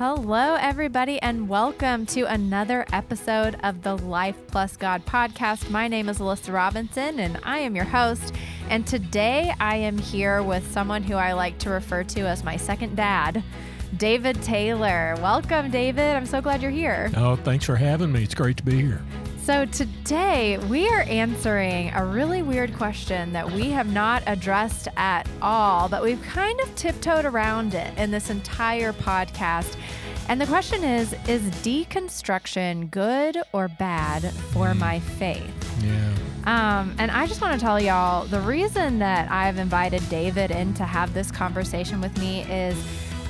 Hello, everybody, and welcome to another episode of the Life Plus God podcast. My name is Alyssa Robinson, and I am your host. And today I am here with someone who I like to refer to as my second dad, David Taylor. Welcome, David. I'm so glad you're here. Oh, thanks for having me. It's great to be here. So, today we are answering a really weird question that we have not addressed at all, but we've kind of tiptoed around it in this entire podcast. And the question is Is deconstruction good or bad for my faith? Yeah. Um, and I just want to tell y'all the reason that I've invited David in to have this conversation with me is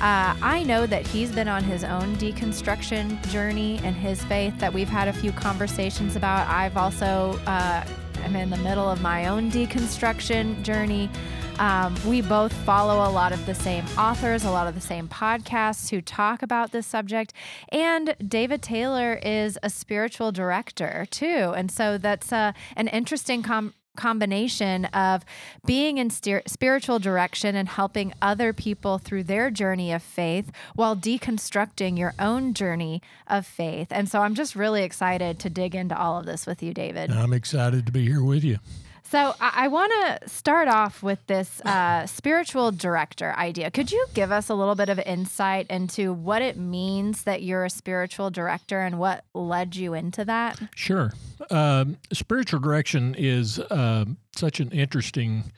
uh, I know that he's been on his own deconstruction journey and his faith that we've had a few conversations about. I've also uh, am in the middle of my own deconstruction journey. Um, we both follow a lot of the same authors, a lot of the same podcasts who talk about this subject. And David Taylor is a spiritual director too. And so that's uh, an interesting com- combination of being in steer- spiritual direction and helping other people through their journey of faith while deconstructing your own journey of faith. And so I'm just really excited to dig into all of this with you, David. I'm excited to be here with you. So I, I want to start off with this uh, spiritual director idea. Could you give us a little bit of insight into what it means that you're a spiritual director and what led you into that? Sure. Um, spiritual direction is uh, such an interesting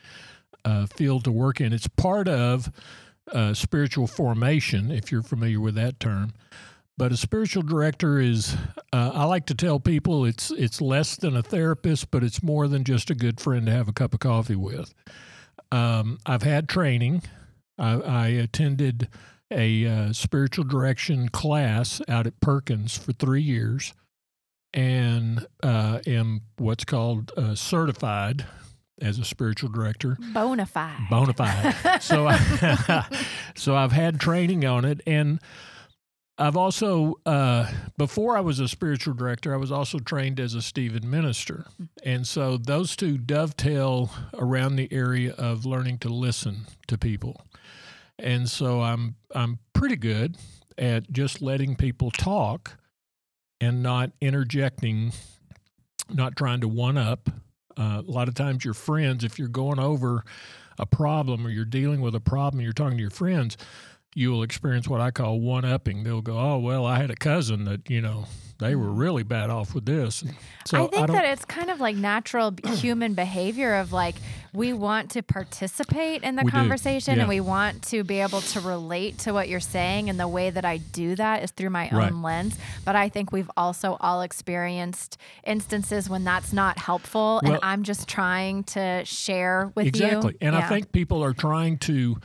uh, field to work in. It's part of uh, spiritual formation, if you're familiar with that term. But a spiritual director is, uh, I like to tell people, it's it's less than a therapist, but it's more than just a good friend to have a cup of coffee with. Um, I've had training. I, I attended a uh, spiritual direction class out at Perkins for three years, and uh, am what's called uh, certified as a spiritual director. Bona fide. Bona fide. so, I, so I've had training on it, and I've also, uh, before I was a spiritual director, I was also trained as a Stephen minister. And so those two dovetail around the area of learning to listen to people. And so I'm, I'm pretty good at just letting people talk and not interjecting, not trying to one up. Uh, a lot of times, your friends, if you're going over a problem or you're dealing with a problem, you're talking to your friends, you will experience what I call one upping. They'll go, "Oh well, I had a cousin that you know they were mm. really bad off with this." So I think I that it's kind of like natural human behavior of like we want to participate in the conversation yeah. and we want to be able to relate to what you're saying, and the way that I do that is through my own lens. But I think we've also all experienced instances when that's not helpful, well, and I'm just trying to share with exactly. you. Exactly, and yeah. I think people are trying to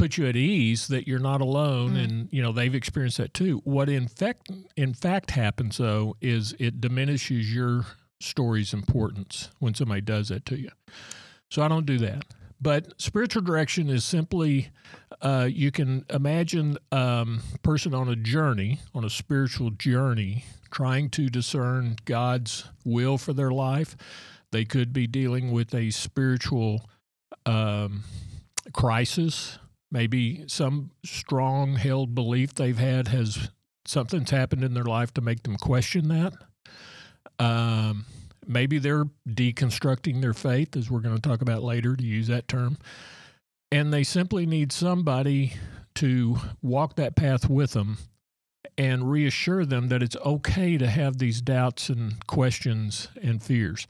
put you at ease that you're not alone mm. and you know they've experienced that too. What in fact in fact happens though is it diminishes your story's importance when somebody does that to you. So i don't do that. But spiritual direction is simply uh, you can imagine um, a person on a journey on a spiritual journey trying to discern god's will for their life. They could be dealing with a spiritual um, crisis maybe some strong held belief they've had has something's happened in their life to make them question that. Um, maybe they're deconstructing their faith, as we're going to talk about later, to use that term. And they simply need somebody to walk that path with them and reassure them that it's okay to have these doubts and questions and fears.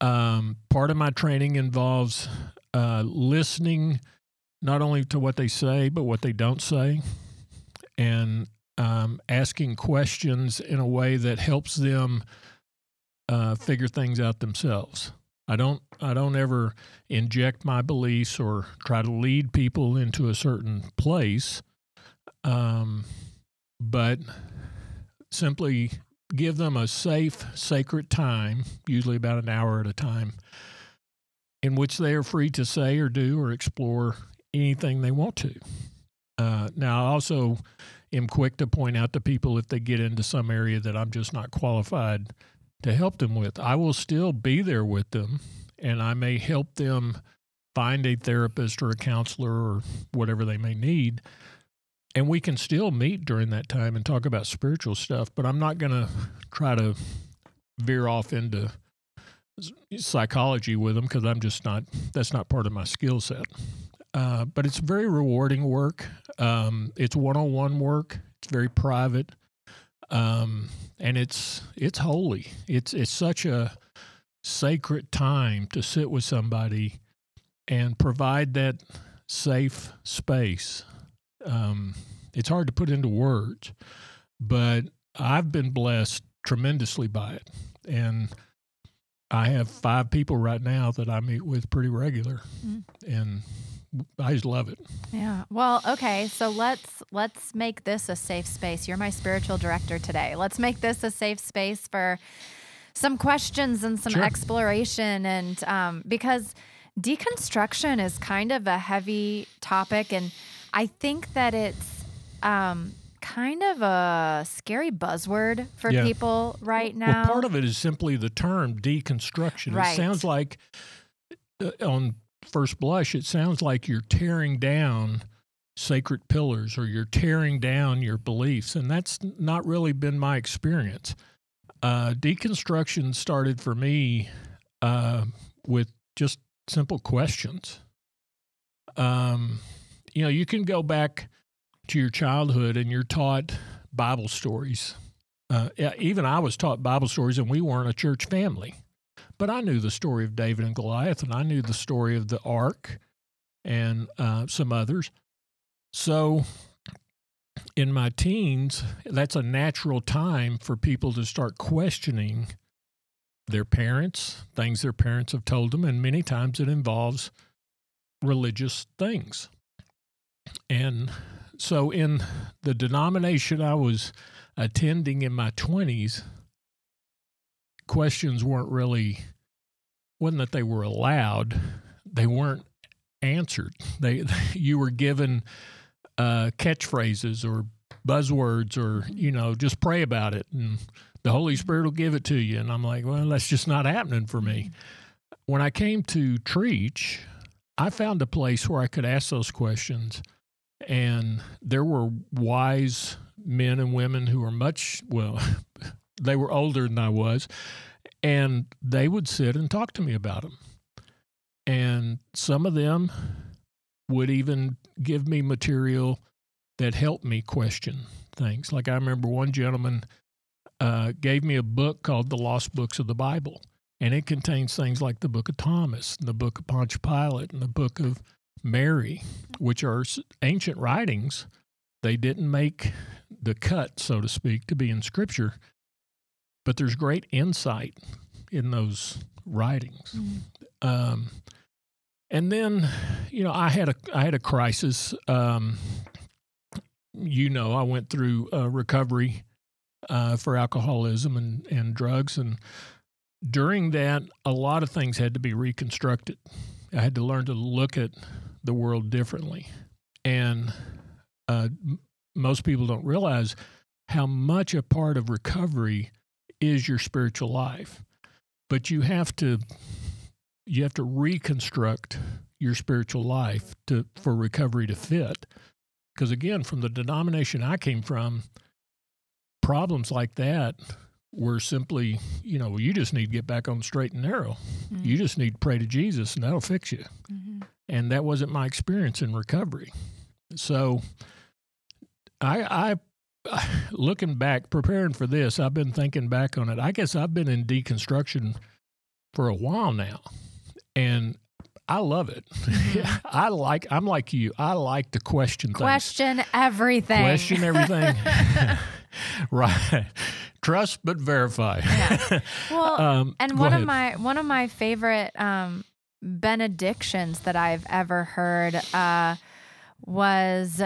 Um, part of my training involves uh, listening not only to what they say, but what they don't say, and um, asking questions in a way that helps them uh, figure things out themselves. I don't I don't ever inject my beliefs or try to lead people into a certain place, um, but simply give them a safe, sacred time, usually about an hour at a time, in which they are free to say or do or explore anything they want to. Uh, now, I also am quick to point out to people if they get into some area that I'm just not qualified to help them with. I will still be there with them, and I may help them find a therapist or a counselor or whatever they may need. and we can still meet during that time and talk about spiritual stuff, but I'm not going to try to veer off into psychology with them because I'm just not, that's not part of my skill set. Uh, but it's very rewarding work. Um, it's one on one work, it's very private. Um, and it's it's holy. It's it's such a sacred time to sit with somebody and provide that safe space. Um, it's hard to put into words, but I've been blessed tremendously by it. And I have five people right now that I meet with pretty regular, mm. and I just love it. Yeah. Well, okay. So let's let's make this a safe space. You're my spiritual director today. Let's make this a safe space for some questions and some sure. exploration, and um, because deconstruction is kind of a heavy topic, and I think that it's um, kind of a scary buzzword for yeah. people right now. Well, part of it is simply the term deconstruction. Right. It sounds like uh, on first blush, it sounds like you're tearing down sacred pillars or you're tearing down your beliefs. And that's not really been my experience. Uh, deconstruction started for me uh, with just simple questions. Um, you know, you can go back to your childhood and you're taught Bible stories. Uh, even I was taught Bible stories, and we weren't a church family. But I knew the story of David and Goliath, and I knew the story of the ark and uh, some others. So in my teens, that's a natural time for people to start questioning their parents, things their parents have told them, and many times it involves religious things. And so in the denomination I was attending in my 20s, questions weren't really wasn't that they were allowed they weren't answered. They you were given uh, catchphrases or buzzwords or you know just pray about it and the holy spirit will give it to you. And i'm like well that's just not happening for me. When i came to Trietsch i found a place where i could ask those questions. And there were wise men and women who were much well they were older than I was, and they would sit and talk to me about them. And some of them would even give me material that helped me question things. Like I remember one gentleman uh, gave me a book called The Lost Books of the Bible, and it contains things like the book of Thomas, and the book of Pontius Pilate, and the book of Mary, which are ancient writings. They didn't make the cut, so to speak, to be in Scripture, but there's great insight in those writings. Mm-hmm. Um, and then, you know, I had a I had a crisis. Um, you know, I went through recovery uh, for alcoholism and and drugs, and during that, a lot of things had to be reconstructed. I had to learn to look at the world differently, and uh, m- most people don't realize how much a part of recovery is your spiritual life. But you have to you have to reconstruct your spiritual life to for recovery to fit. Because again, from the denomination I came from, problems like that were simply, you know, you just need to get back on straight and narrow. Mm-hmm. You just need to pray to Jesus and that'll fix you. Mm-hmm. And that wasn't my experience in recovery. So I, I looking back, preparing for this, I've been thinking back on it. I guess I've been in deconstruction for a while now, and I love it. Mm-hmm. I like. I'm like you. I like to question things. Question everything. Question everything. right. Trust but verify. Yeah. Well, um, and one ahead. of my one of my favorite um, benedictions that I've ever heard uh, was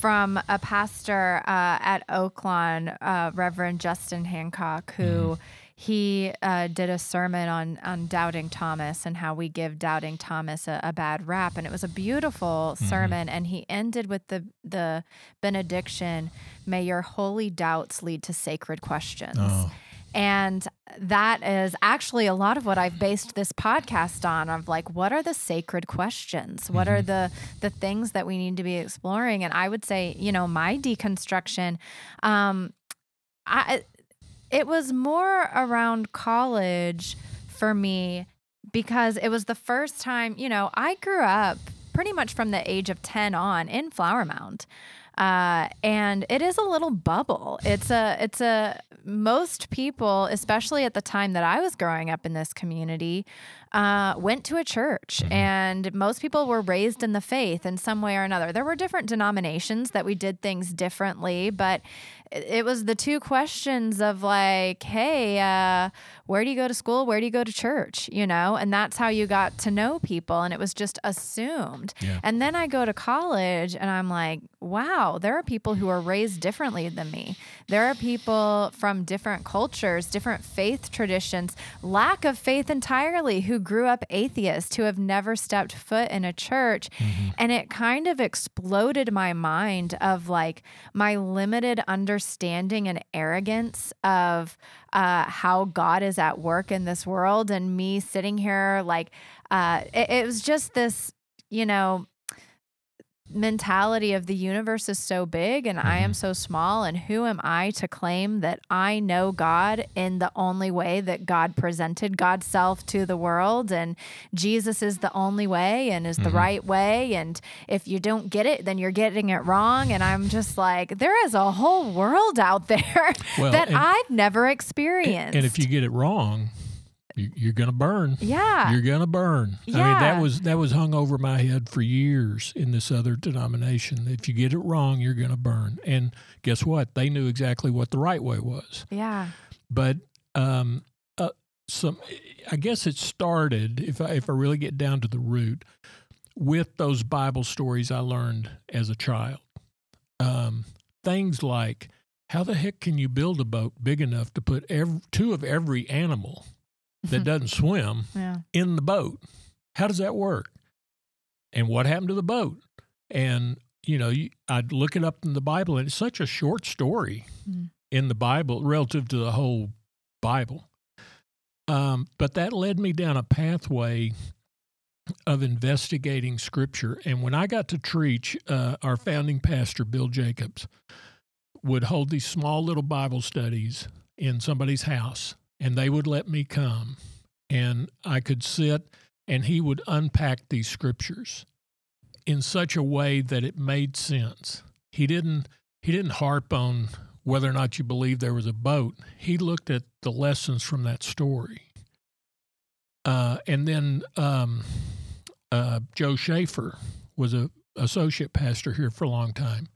from a pastor uh, at Oaklawn, uh, Reverend Justin Hancock, who mm. he uh, did a sermon on on doubting Thomas and how we give doubting Thomas a, a bad rap, and it was a beautiful mm-hmm. sermon. And he ended with the the benediction: "May your holy doubts lead to sacred questions." Oh. And that is actually a lot of what I've based this podcast on of like what are the sacred questions? What mm-hmm. are the the things that we need to be exploring? And I would say, you know, my deconstruction um I it was more around college for me because it was the first time, you know, I grew up pretty much from the age of 10 on in Flower Mound. Uh, and it is a little bubble. It's a, it's a, most people, especially at the time that I was growing up in this community, uh, went to a church, mm-hmm. and most people were raised in the faith in some way or another. There were different denominations that we did things differently, but it was the two questions of like, hey, uh, where do you go to school? Where do you go to church? You know, and that's how you got to know people. And it was just assumed. Yeah. And then I go to college and I'm like, wow, there are people who are raised differently than me. There are people from different cultures, different faith traditions, lack of faith entirely, who grew up atheists, who have never stepped foot in a church. Mm-hmm. And it kind of exploded my mind of like my limited understanding and arrogance of uh, how God is at work in this world. And me sitting here, like, uh, it, it was just this, you know, mentality of the universe is so big and mm-hmm. I am mm-hmm. so small and who am I to claim that I know God in the only way that God presented God's self to the world and Jesus is the only way and is mm-hmm. the right way and if you don't get it then you're getting it wrong and I'm just like there is a whole world out there well, that I've never experienced. And if you get it wrong you're gonna burn. Yeah, you're gonna burn. Yeah. I mean, that was that was hung over my head for years in this other denomination. If you get it wrong, you're gonna burn. And guess what? They knew exactly what the right way was. Yeah. But um, uh, some, I guess it started. If I if I really get down to the root, with those Bible stories I learned as a child, um, things like how the heck can you build a boat big enough to put every, two of every animal that doesn't swim yeah. in the boat. How does that work? And what happened to the boat? And you know, you, I'd look it up in the Bible, and it's such a short story mm. in the Bible relative to the whole Bible. Um, but that led me down a pathway of investigating Scripture. And when I got to Trietsch, uh, our founding pastor, Bill Jacobs, would hold these small little Bible studies in somebody's house and they would let me come and I could sit and he would unpack these scriptures in such a way that it made sense. He didn't he didn't harp on whether or not you believe there was a boat. He looked at the lessons from that story. Uh, and then um, uh, Joe Schaefer was a associate pastor here for a long time.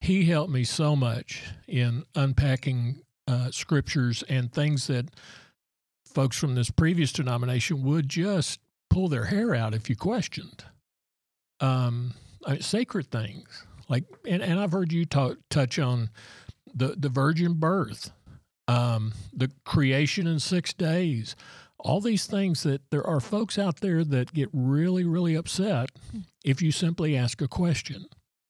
He helped me so much in unpacking uh, scriptures and things that folks from this previous denomination would just pull their hair out if you questioned. Um, uh, sacred things like, and, and I've heard you talk, touch on the the virgin birth, um, the creation in six days, all these things that there are folks out there that get really really upset if you simply ask a question.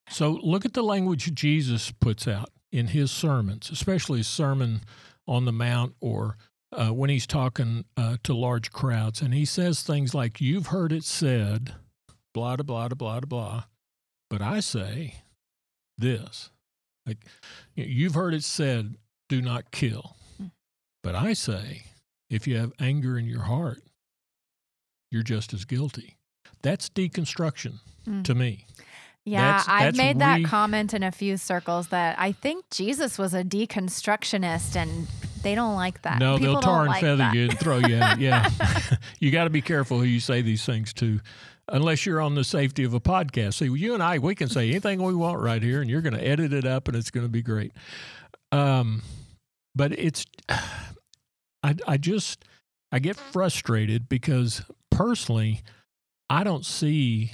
So look at the language Jesus puts out in his sermons, especially his Sermon on the Mount or uh, when he's talking uh, to large crowds. And he says things like, You've heard it said, blah, blah, blah, blah, blah. But I say this. Like, you've heard it said, do not kill. Hmm. But I say, if you have anger in your heart, you're just as guilty. That's deconstruction mm. to me. Yeah, that's, I've made re- that comment in a few circles that I think Jesus was a deconstructionist and they don't like that. No, People they'll tar and like feather that. you and throw you out. Yeah. you got to be careful who you say these things to unless you're on the safety of a podcast. See, you and I, we can say anything we want right here, and you're going to edit it up, and it's going to be great. Um, but it's, I, I just, I get frustrated because personally, I don't see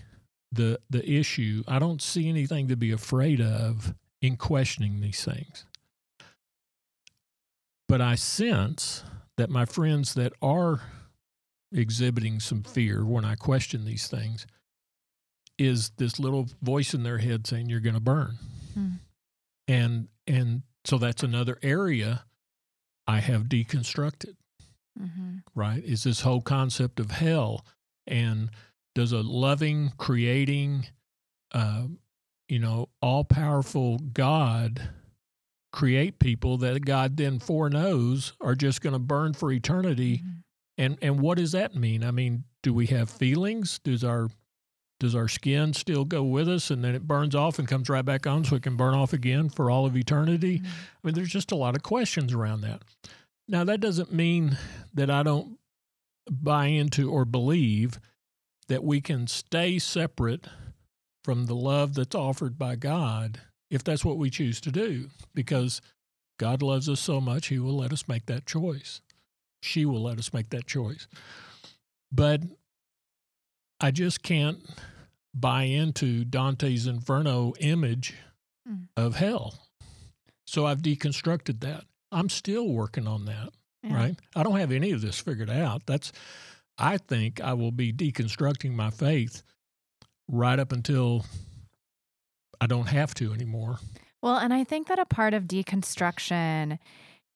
the the issue. I don't see anything to be afraid of in questioning these things. But I sense that my friends that are exhibiting some fear when I question these things is this little voice in their head saying you're going to burn. Hmm. And and so that's another area I have deconstructed, Mm-hmm. right? Is this whole concept of hell. And does a loving, creating, uh, you know, all powerful God create people that God then foreknows are just going to burn for eternity? Mm-hmm. And and what does that mean? I mean, do we have feelings? Does our does our skin still go with us and then it burns off and comes right back on so it can burn off again for all of eternity? Mhm. I mean, there's just a lot of questions around that. Now, that doesn't mean that I don't buy into or believe that we can stay separate from the love that's offered by God if that's what we choose to do, because God loves us so much, He will let us make that choice. She will let us make that choice. But I just can't buy into Dante's Inferno image Hmm. of hell. So I've deconstructed that. I'm still working on that, Yeah. right? I don't have any of this figured out. That's I think I will be deconstructing my faith right up until I don't have to anymore. Well, and I think that a part of deconstruction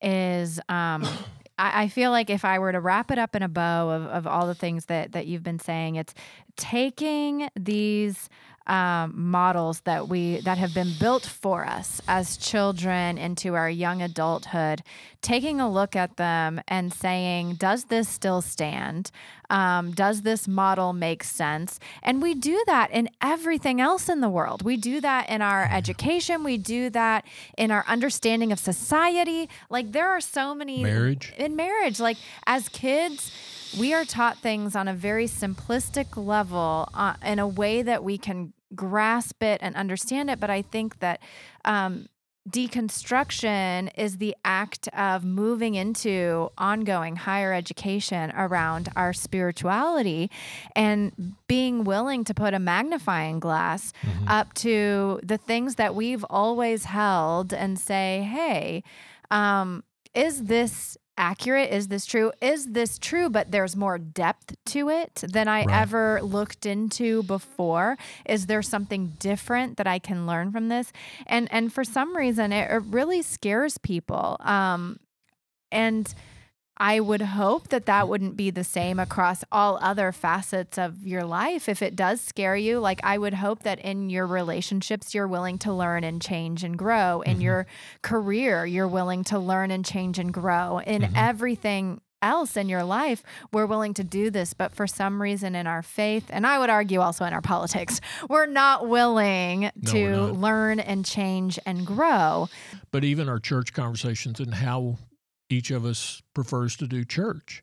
is um I, I feel like if I were to wrap it up in a bow of, of all the things that that you've been saying, it's taking these um, models that we that have been built for us as children into our young adulthood, taking a look at them and saying, does this still stand? Um, does this model make sense? And we do that in everything else in the world. We do that in our education. We do that in our understanding of society. Like there are so many Marriage. in marriage. Like as kids, we are taught things on a very simplistic level uh, in a way that we can grasp it and understand it. But I think that um, deconstruction is the act of moving into ongoing higher education around our spirituality and being willing to put a magnifying glass Mhm. up to the things that we've always held and say, hey, um, is this accurate? Is this true? Is this true? But there's more depth to it than I Right. ever looked into before. Is there something different that I can learn from this? And and for some reason, it, it really scares people. Um, and I would hope that that wouldn't be the same across all other facets of your life. If it does scare you, like I would hope that in your relationships, you're willing to learn and change and grow. In Mhm. your career, you're willing to learn and change and grow. In Mhm. everything else in your life, we're willing to do this. But for some reason in our faith, and I would argue also in our politics, we're not willing No, to not. learn and change and grow. But even our church conversations and how each of us prefers to do church,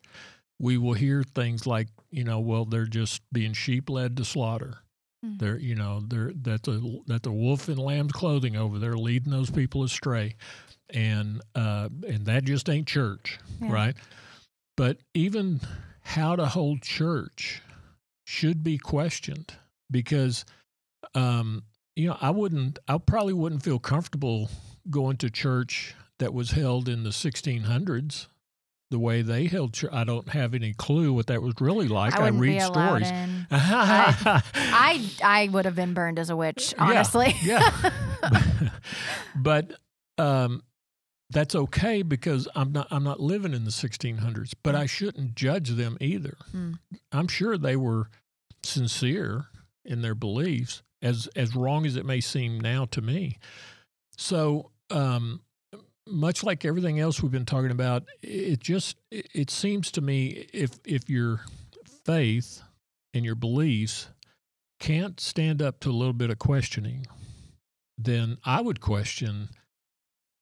we will hear things like, you know, well, they're just being sheep led to slaughter. Mhm. They're, you know, they're that's a that's a wolf in lamb's clothing over there, leading those people astray, and uh, and that just ain't church, Yeah. right? But even how to hold church should be questioned because, um, you know, I wouldn't, I probably wouldn't feel comfortable going to church that was held in the 1600s. The way they held church, I don't have any clue what that was really like. I I, read stories. in. I, I I would have been burned as a witch, honestly. yeah. but um, that's okay because I'm not I'm not living in the 1600s. But I shouldn't judge them either. Hmm. I'm sure they were sincere in their beliefs, as as wrong as it may seem now to me. So. Um, much like everything else we've been talking about, it just it seems to me if if your faith and your beliefs can't stand up to a little bit of questioning, then I would question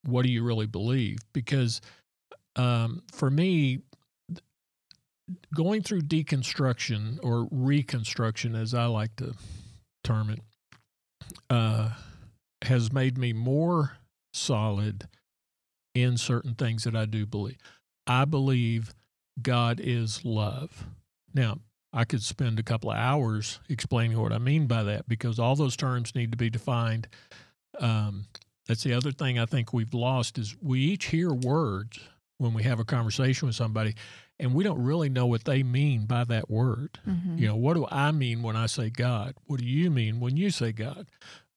what do you really believe? Because um, for me, going through deconstruction or reconstruction, as I like to term it, uh, has made me more solid in certain things that I do believe. I believe God is love. Now, I could spend a couple of hours explaining what I mean by that because all those terms need to be defined. Um, that's the other thing I think we've lost is we each hear words when we have a conversation with somebody, and we don't really know what they mean by that word. Mhm. You know, what do I mean when I say God? What do you mean when you say God?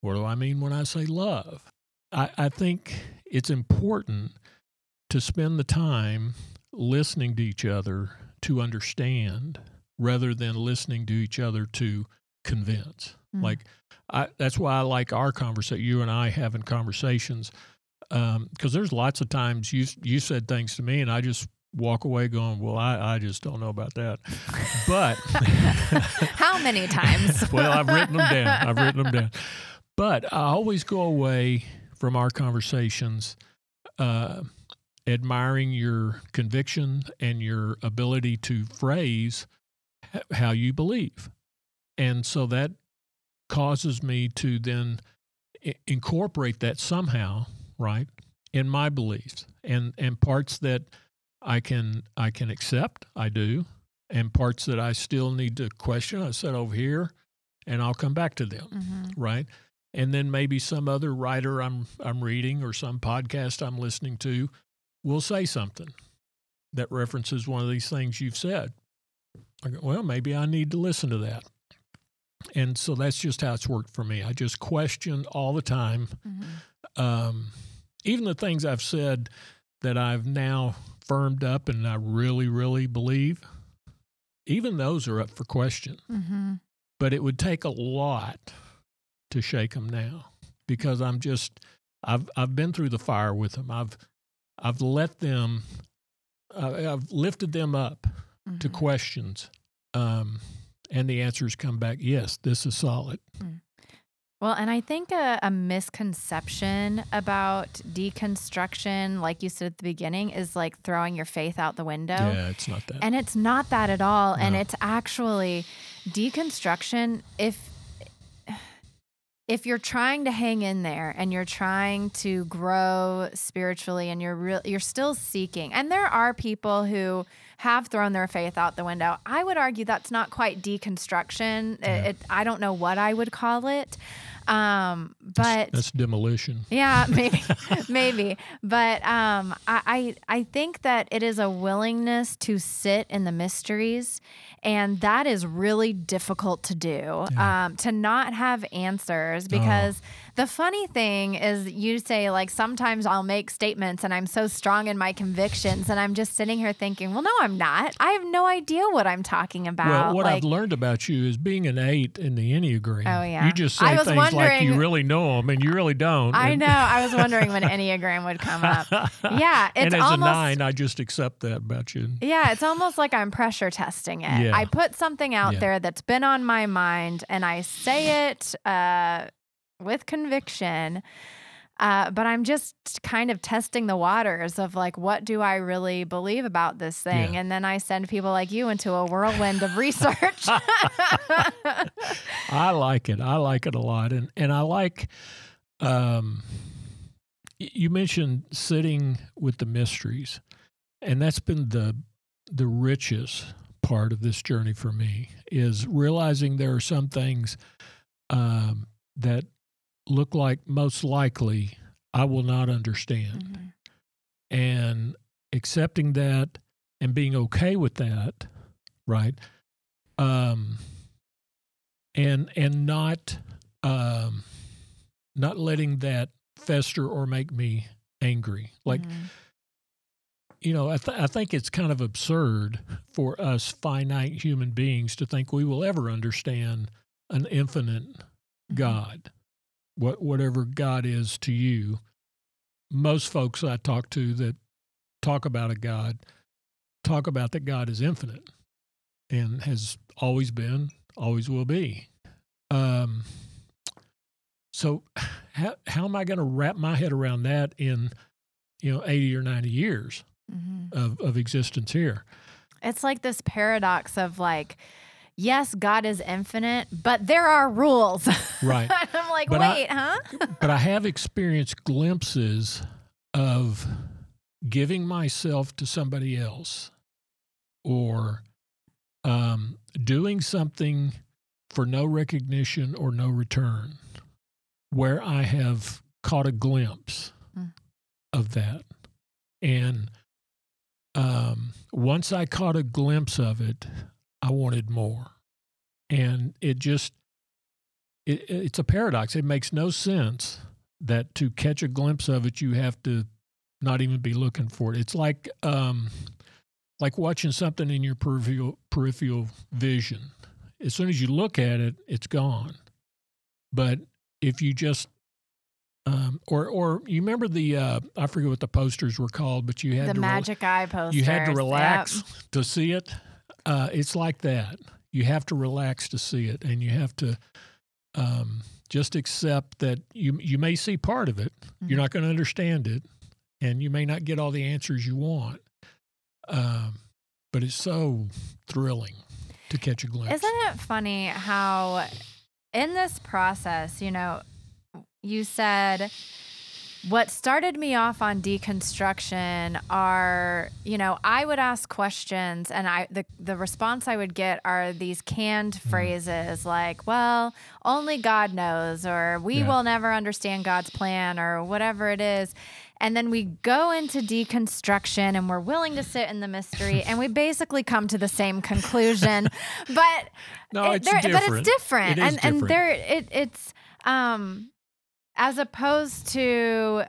What do I mean when I say love? I, I think it's important to spend the time listening to each other to understand rather than listening to each other to convince. Mm. Like I, that's why I like our conversation. You and I having conversations because um, there's lots of times you you said things to me and I just walk away going, well, I, I just don't know about that. But how many times? well, I've written them down. I've written them down. But I always go away from our conversations uh, admiring your conviction and your ability to phrase how you believe. And so that causes me to then I- incorporate that somehow, right, in my beliefs and and parts that I can I can accept, I do, and parts that I still need to question. I set over here, and I'll come back to them, Mm-hmm. right? And then maybe some other writer I'm I'm reading or some podcast I'm listening to will say something that references one of these things you've said. I go, well, maybe I need to listen to that. And so that's just how it's worked for me. I just question all the time Mm-hmm. um, even the things I've said that I've now firmed up and I really, really believe, even those are up for question. Mm-hmm. But it would take a lot to shake them now because I'm just I've I've been through the fire with them. I've I've let them I've lifted them up to Mhm. questions, um, and the answers come back. Yes, this is solid. Well, and I think a, a misconception about deconstruction, like you said at the beginning, is like throwing your faith out the window. Yeah, it's not that. And it's not that at all. And it's actually deconstruction. If if you're trying to hang in there and you're trying to grow spiritually and you're real you're still seeking. And there are people who have thrown their faith out the window. I would argue that's not quite deconstruction. It- it, I don't know what I would call it. Um, but that's demolition. yeah, maybe, maybe. But um, I, I, I think that it is a willingness to sit in the mysteries, and that is really difficult to do. Yeah. Um, to not have answers, because the funny thing is, you say like sometimes I'll make statements, and I'm so strong in my convictions, and I'm just sitting here thinking, well, no, I'm not. I have no idea what I'm talking about. Well, what like, I've learned about you is being an eight in the Enneagram. Oh, yeah. You just say things like you really know them, and you really don't. I And- know. I was wondering when Enneagram would come up. Yeah, it's and as almost a nine, I just accept that about you. Yeah, it's almost like I'm pressure testing it. Yeah. I put something out Yeah. there that's been on my mind and I say it uh, with conviction. Uh, but I'm just kind of testing the waters of like, what do I really believe about this thing? Yeah. And then I send people like you into a whirlwind of research. I like it. I like it a lot, and and I like. Um, you mentioned sitting with the mysteries, and that's been the the richest part of this journey for me is realizing there are some things um, that look like most likely I will not understand, Mhm. and accepting that and being okay with that, right? Um, and and not um, not letting that fester or make me angry. Like Mhm. you know, I, th- I think it's kind of absurd for us finite human beings to think we will ever understand an infinite Mm-hmm. God, what whatever God is to you. Most folks I talk to that talk about a God talk about that God is infinite and has always been, always will be. Um, so how how am I going to wrap my head around that in you know 80 or 90 years Mhm. of, of existence here? It's like this paradox of like, yes, God is infinite, but there are rules. Right. I'm like, But I- wait, huh? but I have experienced glimpses of giving myself to somebody else or um, doing something for no recognition or no return where I have caught a glimpse Mm. of that. And um, once I caught a glimpse of it, I wanted more. And it just, it, it's a paradox. It makes no sense that to catch a glimpse of it, you have to not even be looking for it. It's like um, like watching something in your peripheral peripheral vision. As soon as you look at it, it's gone. But if you just um, or or you remember the uh, I forget what the posters were called, but you had the to magic eye posters. you had to relax Yep. to see it. Uh, it's like that. You have to relax to see it, and you have to um, just accept that you you may see part of it. You're Mhm. not going to understand it, and you may not get all the answers you want. Um, but it's so thrilling to catch a glimpse. Isn't it funny how in this process, you know, you said what started me off on deconstruction are, you know, I would ask questions and I the the response I would get are these canned Mm-hmm. phrases like, well, only God knows or we Yeah. will never understand God's plan or whatever it is. And then we go into deconstruction and we're willing to sit in the mystery and we basically come to the same conclusion. but no, it- it's different. but it's different, It is and and there it it's um as opposed to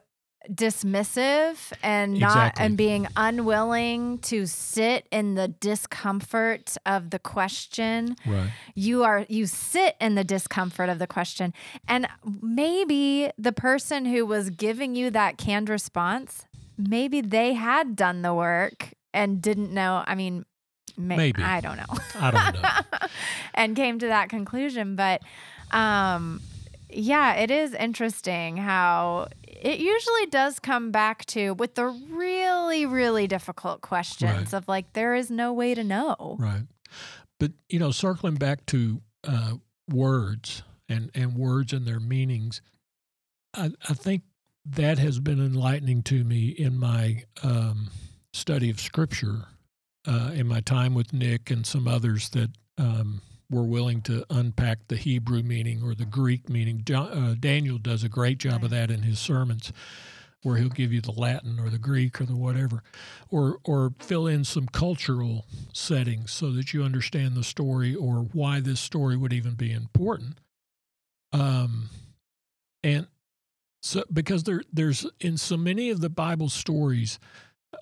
dismissive and not Exactly. and being unwilling to sit in the discomfort of the question right. you are you sit in the discomfort of the question and maybe the person who was giving you that canned response maybe they had done the work and didn't know i mean may, Maybe. i don't know I don't know. and came to that conclusion. But um, yeah, it is interesting how it usually does come back to with the really, really difficult questions Right. of like, there is no way to know. Right. But, you know, circling back to uh, words and, and words and their meanings, I, I think that has been enlightening to me in my um, study of Scripture, uh, in my time with Nick and some others that um, were willing to unpack the Hebrew meaning or the Greek meaning. Jo- uh, Daniel does a great job of that in his sermons. Where he'll give you the Latin or the Greek or the whatever, or or fill in some cultural settings so that you understand the story or why this story would even be important. Um, and so because there there's in so many of the Bible stories,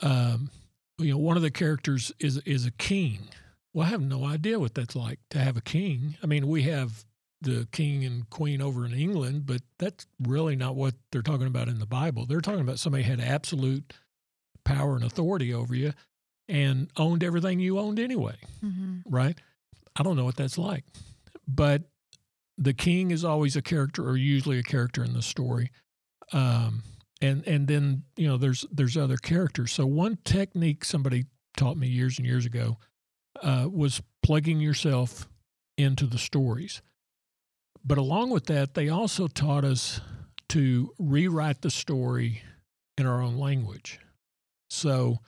um, you know, one of the characters is is a king. Well, I have no idea what that's like to have a king. I mean, we have the king and queen over in England, but that's really not what they're talking about in the Bible. They're talking about somebody had absolute power and authority over you and owned everything you owned anyway, Mhm. right? I don't know what that's like. But the king is always a character or usually a character in the story. Um, and and then, you know, there's there's other characters. So one technique somebody taught me years and years ago uh, was plugging yourself into the stories. But along with that, they also taught us to rewrite the story in our own language. So,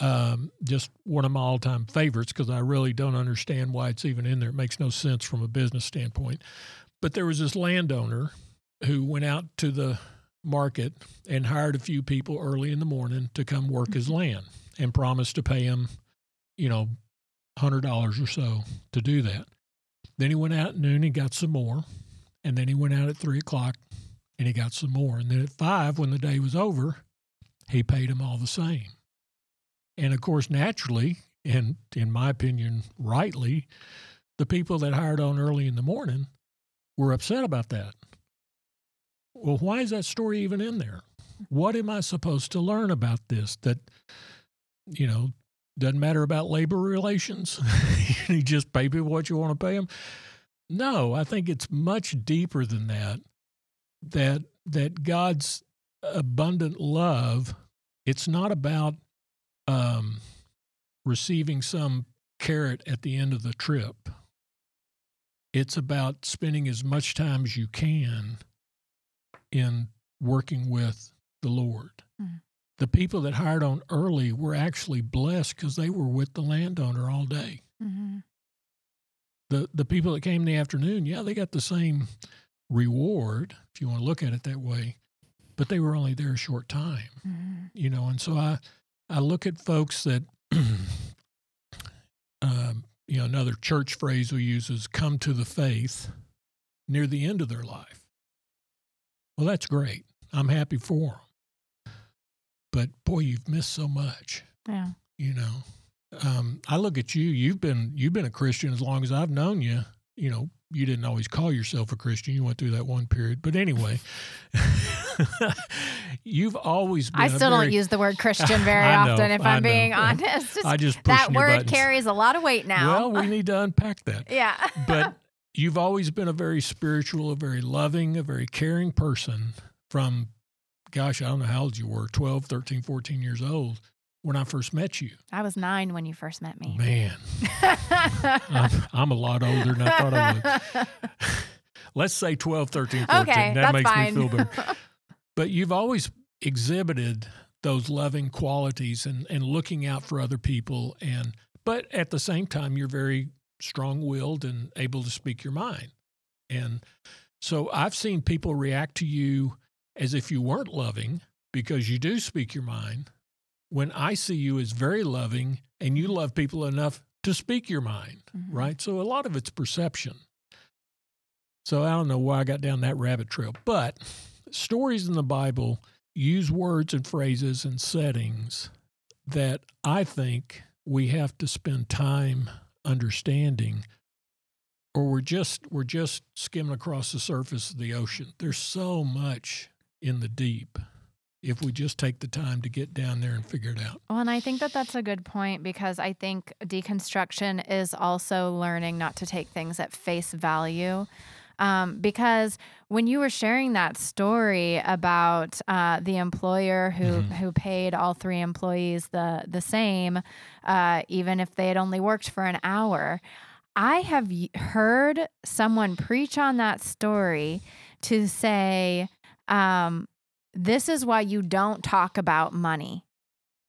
um, just one of my all time favorites because I really don't understand why it's even in there. It makes no sense from a business standpoint. But there was this landowner who went out to the market and hired a few people early in the morning to come work his land and promised to pay him, you know, hundred dollars or so to do that. Then he went out at noon and got some more, and then he went out at three o'clock and he got some more, and then at five, when the day was over, he paid him all the same. And of course, naturally, and in my opinion, rightly, the people that hired on early in the morning were upset about that. Well, why is that story even in there? What am I supposed to learn about this? That, you know, doesn't matter about labor relations. you just pay people what you want to pay them. No, I think it's much deeper than that. That that God's abundant love, it's not about um, receiving some carrot at the end of the trip. It's about spending as much time as you can in working with the Lord. Mhm. The people that hired on early were actually blessed because they were with the landowner all day. Mhm. The the people that came in the afternoon, yeah, they got the same reward if you want to look at it that way, but they were only there a short time Mhm. you know and so i i look at folks that um, you know another church phrase we use is come to the faith near the end of their life well that's great i'm happy for them but boy, you've missed so much. Yeah. You know, um, I look at you. You've been you've been a Christian as long as I've known you. You know, you didn't always call yourself a Christian. You went through that one period, but anyway, you've always. been I still very- don't use the word Christian very I know, often, if I I'm know. being honest. It's- I just that word buttons. carries a lot of weight now. Well, we need to unpack that. yeah. but you've always been a very spiritual, a very loving, a very caring person from, gosh, I don't know how old you were 12, 13, 14 years old when I first met you. I was nine when you first met me. Man, I'm, I'm a lot older than I thought I was. Let's say 12, 13, 14. okay, that makes fine. me feel better. But you've always exhibited those loving qualities and, and looking out for other people and but at the same time you're very strong-willed and able to speak your mind. And so I've seen people react to you as if you weren't loving because you do speak your mind when I see you as very loving and you love people enough to speak your mind, Mhm. right? So a lot of it's perception. So I don't know why I got down that rabbit trail, but stories in the Bible use words and phrases and settings that I think we have to spend time understanding or we're just we're just skimming across the surface of the ocean. There's so much in the deep if we just take the time to get down there and figure it out. Well, and I think that that's a good point because I think deconstruction is also learning not to take things at face value. Um, because when you were sharing that story about uh, the employer who Mhm. who paid all three employees the the same, uh, even if they had only worked for an hour, I have y- heard someone preach on that story to say, um, "This is why you don't talk about money."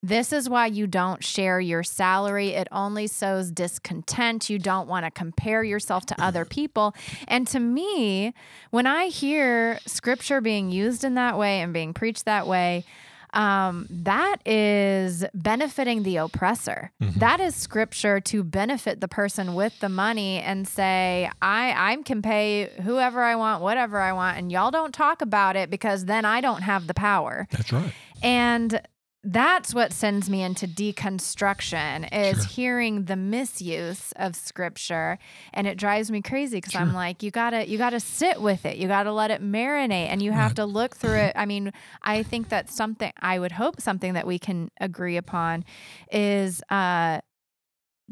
This is why you don't share your salary. It only sows discontent. You don't want to compare yourself to other people. And to me, when I hear scripture being used in that way and being preached that way, um, that is benefiting the oppressor. Mhm. That is scripture to benefit the person with the money and say, I, I can pay whoever I want, whatever I want, and y'all don't talk about it because then I don't have the power. That's right. And that's what sends me into deconstruction is Sure. hearing the misuse of scripture and it drives me crazy because I'm like you got to you got to sit with it. You got to let it marinate and you have Right. to look through it. I mean, I think that's something I would hope something that we can agree upon is uh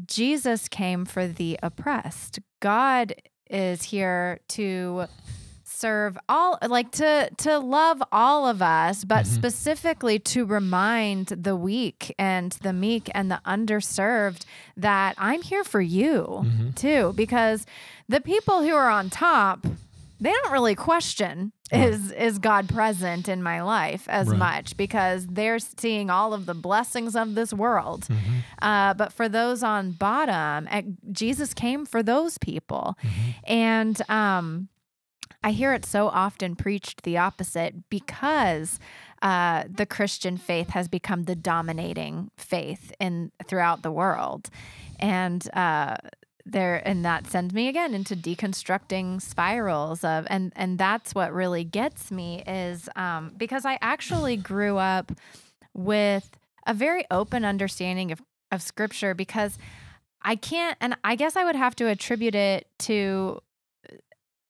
Jesus came for the oppressed. God is here to serve all like to to love all of us but Mhm. specifically to remind the weak and the meek and the underserved that I'm here for you Mhm. too because the people who are on top they don't really question is is God present in my life as Right. much because they're seeing all of the blessings of this world Mhm. uh, but for those on bottom, eh, Jesus came for those people. Mhm. And um, I hear it so often preached the opposite because uh, the Christian faith has become the dominating faith in throughout the world, and uh, there and that sends me again into deconstructing spirals of and and that's what really gets me is um, because I actually grew up with a very open understanding of of scripture because I can't and I guess I would have to attribute it to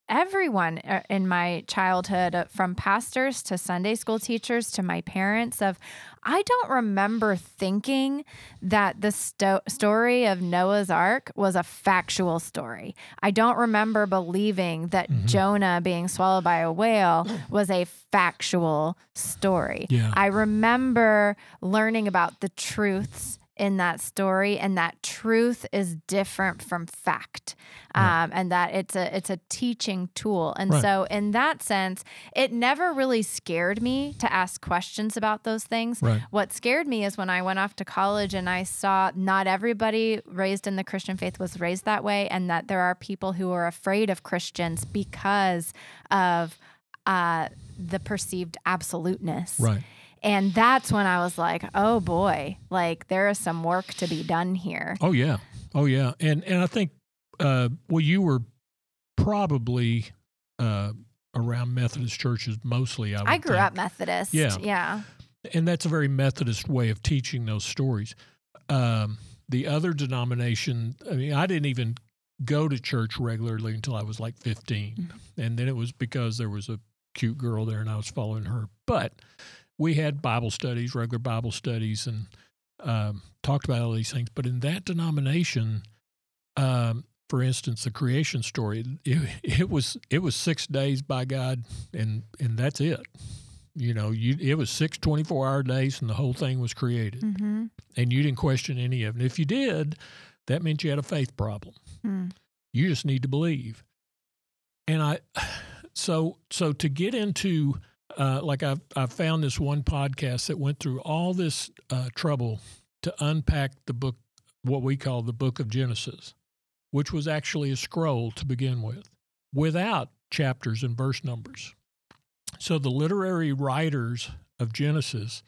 everyone uh, in my childhood uh, from pastors to Sunday school teachers to my parents of I don't remember thinking that the sto- story of Noah's ark was a factual story. I don't remember believing that Mhm. Jonah being swallowed by a whale was a factual story. Yeah. I remember learning about the truths in that story and that truth is different from fact Right. um, and that it's a it's a teaching tool and Right. so in that sense it never really scared me to ask questions about those things Right. what scared me is when I went off to college and I saw not everybody raised in the Christian faith was raised that way, and that there are people who are afraid of Christians because of uh, the perceived absoluteness. Right. And that's when I was like, oh boy, like there is some work to be done here. Oh yeah. Oh yeah. And and I think uh well you were probably uh around Methodist churches mostly I, I grew think. up Methodist. Yeah. Yeah. and that's a very Methodist way of teaching those stories. Um, the other denomination, I mean, I didn't even go to church regularly until I was like 15. Mm-hmm. And then it was because there was a cute girl there and I was following her. But we had Bible studies, regular Bible studies, and um, talked about all these things. But in that denomination, um, for instance, the creation story, it, it, was it was six days by God, and and that's it. You know, you it was six 24 hour days, and the whole thing was created, mm-hmm. and you didn't question any of it. If you did, that meant you had a faith problem. Mm. You just need to believe. And I, so so to get into uh, like I've I found this one podcast that went through all this uh, trouble to unpack the book, what we call the Book of Genesis, which was actually a scroll to begin with, without chapters and verse numbers. So the literary writers of Genesis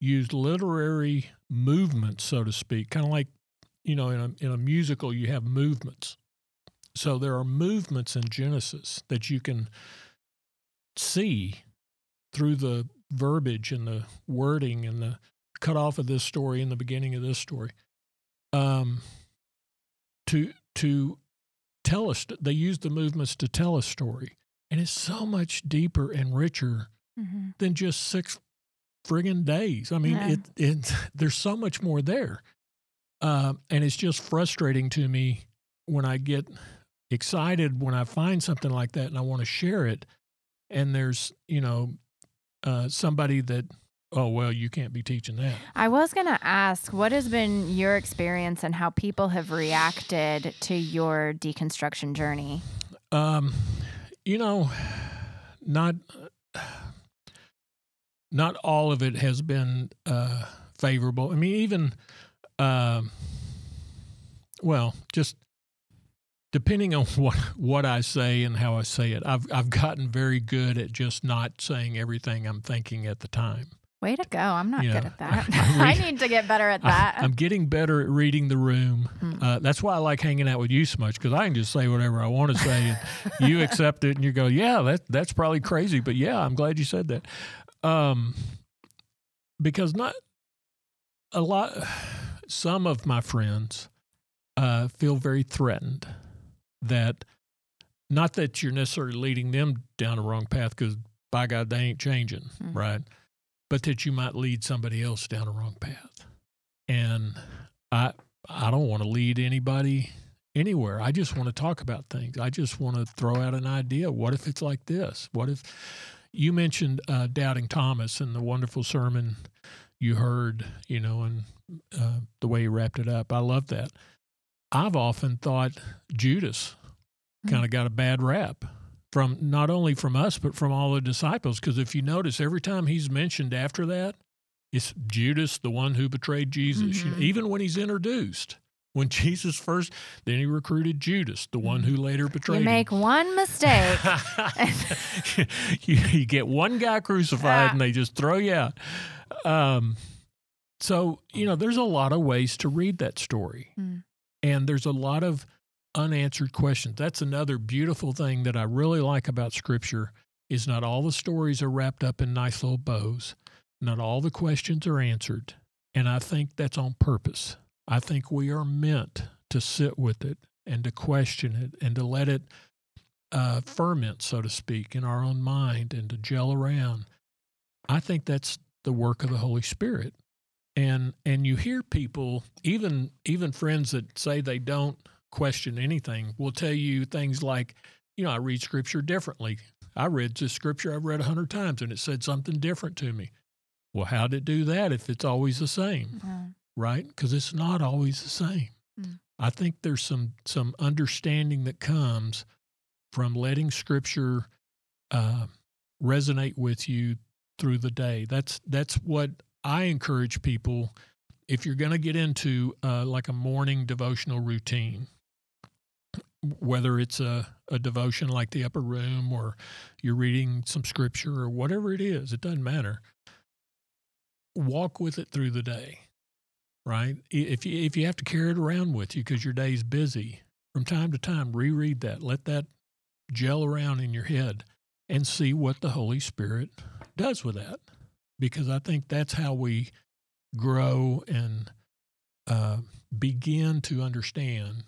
used literary movements, so to speak, kind of like you know in a in a musical you have movements. So there are movements in Genesis that you can see through the verbiage and the wording and the cut off of this story in the beginning of this story. Um, to to tell us, they use the movements to tell a story, and it's so much deeper and richer mm-hmm. than just six friggin' days. I mean, yeah. it, it there's so much more there, uh, and it's just frustrating to me when I get excited when I find something like that and I want to share it, and there's you know uh, somebody that oh well you can't be teaching that. I was going to ask what has been your experience and how people have reacted to your deconstruction journey? Um you know not not all of it has been uh favorable. I mean even uh, well just depending on what what I say and how I say it, I've I've gotten very good at just not saying everything I'm thinking at the time. Way to go! I'm not you good know, at that. I, I, need to get better at that. I, am getting better at reading the room. Hmm. Uh, that's why I like hanging out with you so much because I can just say whatever I want to say, and you accept it, and you go, "Yeah, that that's probably crazy, but yeah, I'm glad you said that." Um, because not a lot, some of my friends uh, feel very threatened that not that you're necessarily leading them down a wrong path because by God, they ain't changing, mm-hmm. right? But that you might lead somebody else down a wrong path. And I, I don't want to lead anybody anywhere. I just want to talk about things. I just want to throw out an idea. What if it's like this? What if you mentioned uh, doubting Thomas and the wonderful sermon you heard, you know, and uh, the way you wrapped it up? I love that. I've often thought Judas mm-hmm. kind of got a bad rap from not only from us but from all the disciples because if you notice every time he's mentioned after that it's Judas the one who betrayed Jesus mm-hmm. you know, mm-hmm. even when he's introduced when Jesus first then he recruited Judas the one who later betrayed you make him. one mistake you, you, get one guy crucified and they just throw you out um, so you know there's a lot of ways to read that story mm. And there's a lot of unanswered questions. That's another beautiful thing that I really like about scripture is not all the stories are wrapped up in nice little bows. Not all the questions are answered. And I think that's on purpose. I think we are meant to sit with it and to question it and to let it uh, ferment, so to speak, in our own mind and to gel around. I think that's the work of the Holy Spirit and and you hear people even even friends that say they don't question anything will tell you things like you know i read scripture differently. I read this scripture i've read a hundred times and it said something different to me. Well how did it do that if it's always the same mm-hmm. right? Because it's not always the same. Mm-hmm. i think there's some some understanding that comes from letting scripture uh, resonate with you through the day. That's that's what I encourage people if you're going to get into uh, like a morning devotional routine, whether it's a, a devotion like the upper room or you're reading some scripture or whatever it is, it doesn't matter. Walk with it through the day, right? If you, if you have to carry it around with you because your day's busy, from time to time, reread that. Let that gel around in your head and see what the Holy Spirit does with that because I think that's how we grow and uh, begin to understand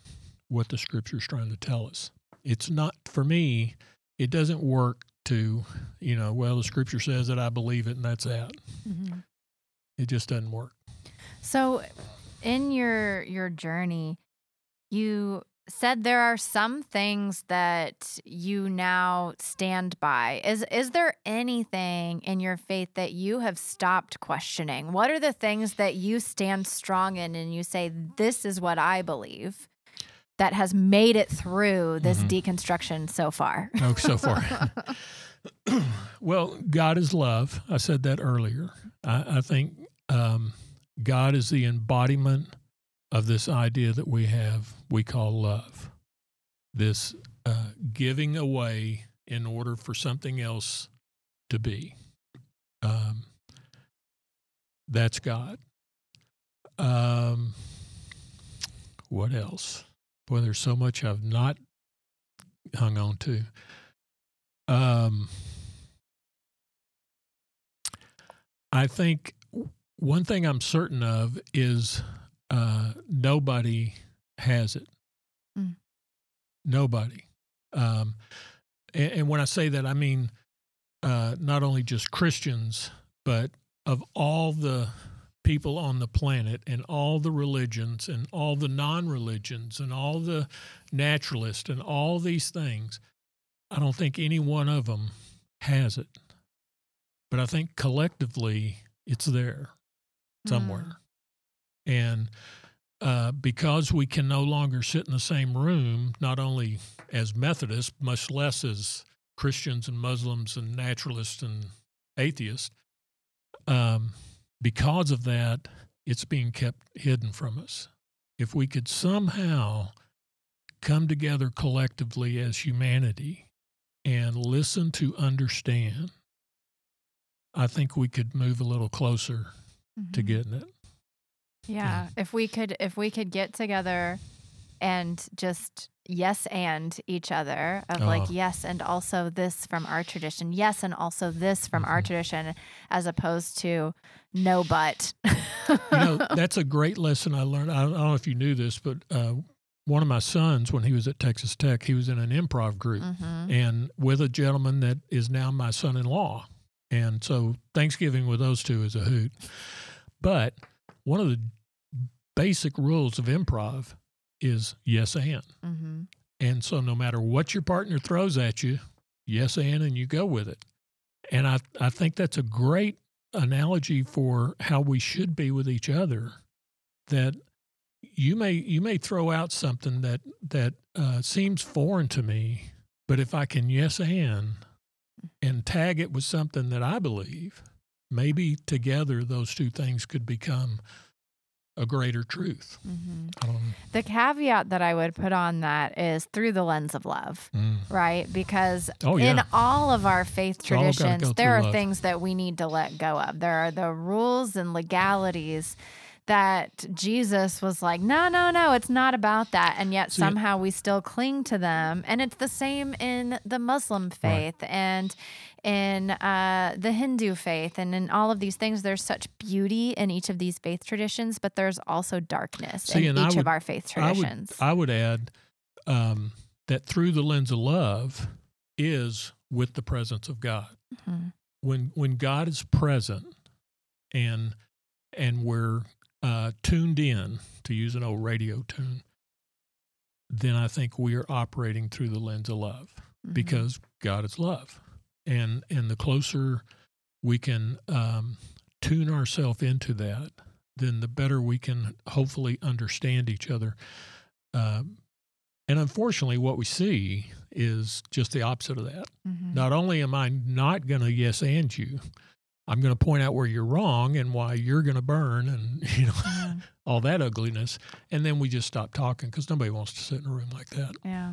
what the scripture is trying to tell us. It's not, for me, it doesn't work to, you know, well, the scripture says that I believe it and that's that. Mm-hmm. It just doesn't work. So, in your your journey, you said there are some things that you now stand by. Is is there anything in your faith that you have stopped questioning? What are the things that you stand strong in and you say this is what I believe that has made it through this Mhm. deconstruction so far? Oh, so far. well, God is love. I said that earlier. I, I think um, God is the embodiment of this idea that we have, we call love. This uh, giving away in order for something else to be. Um, that's God. Um, what else? Boy, there's so much I've not hung on to. Um, I think one thing I'm certain of is uh, nobody has it. Mm. Nobody. Um, and, and when I say that, I mean uh, not only just Christians, but of all the people on the planet and all the religions and all the non religions and all the naturalists and all these things, I don't think any one of them has it. But I think collectively it's there somewhere. And uh, because we can no longer sit in the same room, not only as Methodists, much less as Christians and Muslims and naturalists and atheists, um, because of that, it's being kept hidden from us. If we could somehow come together collectively as humanity and listen to understand, I think we could move a little closer to Mhm. getting it. Yeah, if we could if we could get together and just yes and each other of like Oh. yes and also this from our tradition. Yes and also this from our Mhm. tradition as opposed to no but. you know, that's a great lesson I learned. I don't know if you knew this, but uh, one of my sons, when he was at Texas Tech, he was in an improv group Mhm. and with a gentleman that is now my son in law. And so Thanksgiving with those two is a hoot. But one of the basic rules of improv is yes and. Mhm. And so no matter what your partner throws at you, yes and and you go with it. And I, I think that's a great analogy for how we should be with each other. That you may you may throw out something that that uh, seems foreign to me, but if I can yes and and tag it with something that I believe, maybe together those two things could become a greater truth. Mhm. I don't The caveat that I would put on that is through the lens of love. mm. right? Because Oh, in all of our faith traditions, go there are love. things that we need to let go of. There are the rules and legalities that Jesus was like, no, no, no, it's not about that. And yet somehow we still cling to them. And it's the same in the Muslim faith and in uh, the Hindu faith and in all of these things. There's such beauty in each of these faith traditions, but there's also darkness See, in each would- of our faith I would, traditions. I would add um, that through the lens of love is with the presence of God. Mhm. When when God is present and and we're uh, tuned in, to use an old radio tune, then I think we are operating through the lens of love Mhm. because God is love, and and the closer we can um, tune ourselves into that, then the better we can hopefully understand each other. Um, and unfortunately, what we see is just the opposite of that. Mhm. Not only am I not going to yes and you, I'm going to point out where you're wrong and why you're going to burn and you know Yeah. all that ugliness, and then we just stop talking because nobody wants to sit in a room like that. Yeah.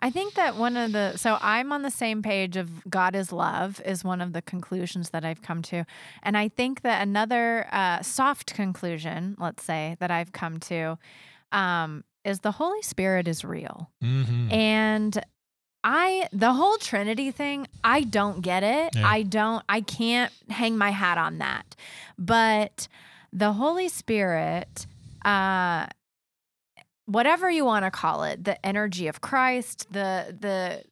I think that one of the, so I'm on the same page of God is love, is one of the conclusions that I've come to. And I think that another uh, soft conclusion, let's say, that I've come to um, is the Holy Spirit is real. Mm-hmm. And I the whole Trinity thing, I don't get it. Yeah. I don't I can't hang my hat on that. But the Holy Spirit uh whatever you want to call it, the energy of Christ, the the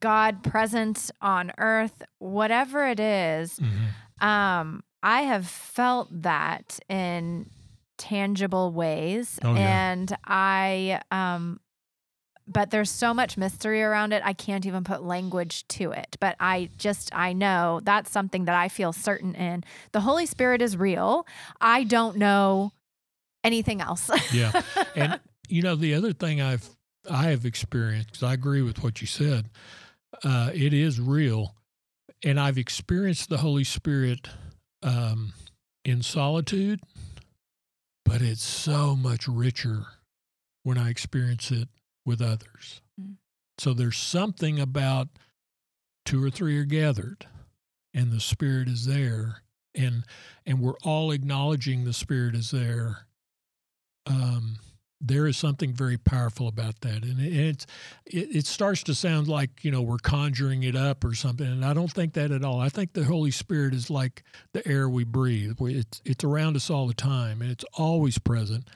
God present on earth, whatever it is, Mhm. um, I have felt that in tangible ways. Oh, yeah. And I, um, but there's so much mystery around it. I can't even put language to it. But I just, I know that's something that I feel certain in. The Holy Spirit is real. I don't know anything else. Yeah. And you know, the other thing I've I have experienced, I agree with what you said, uh, it is real, and I've experienced the Holy Spirit um, in solitude, but it's so much richer when I experience it with others. Mm. So there's something about two or three are gathered, and the Spirit is there, and and we're all acknowledging the Spirit is there. Um, there is something very powerful about that, and it, it's it, it starts to sound like you know we're conjuring it up or something, and I don't think that at all. I think the Holy Spirit is like the air we breathe. We- It's it's around us all the time, and it's always present.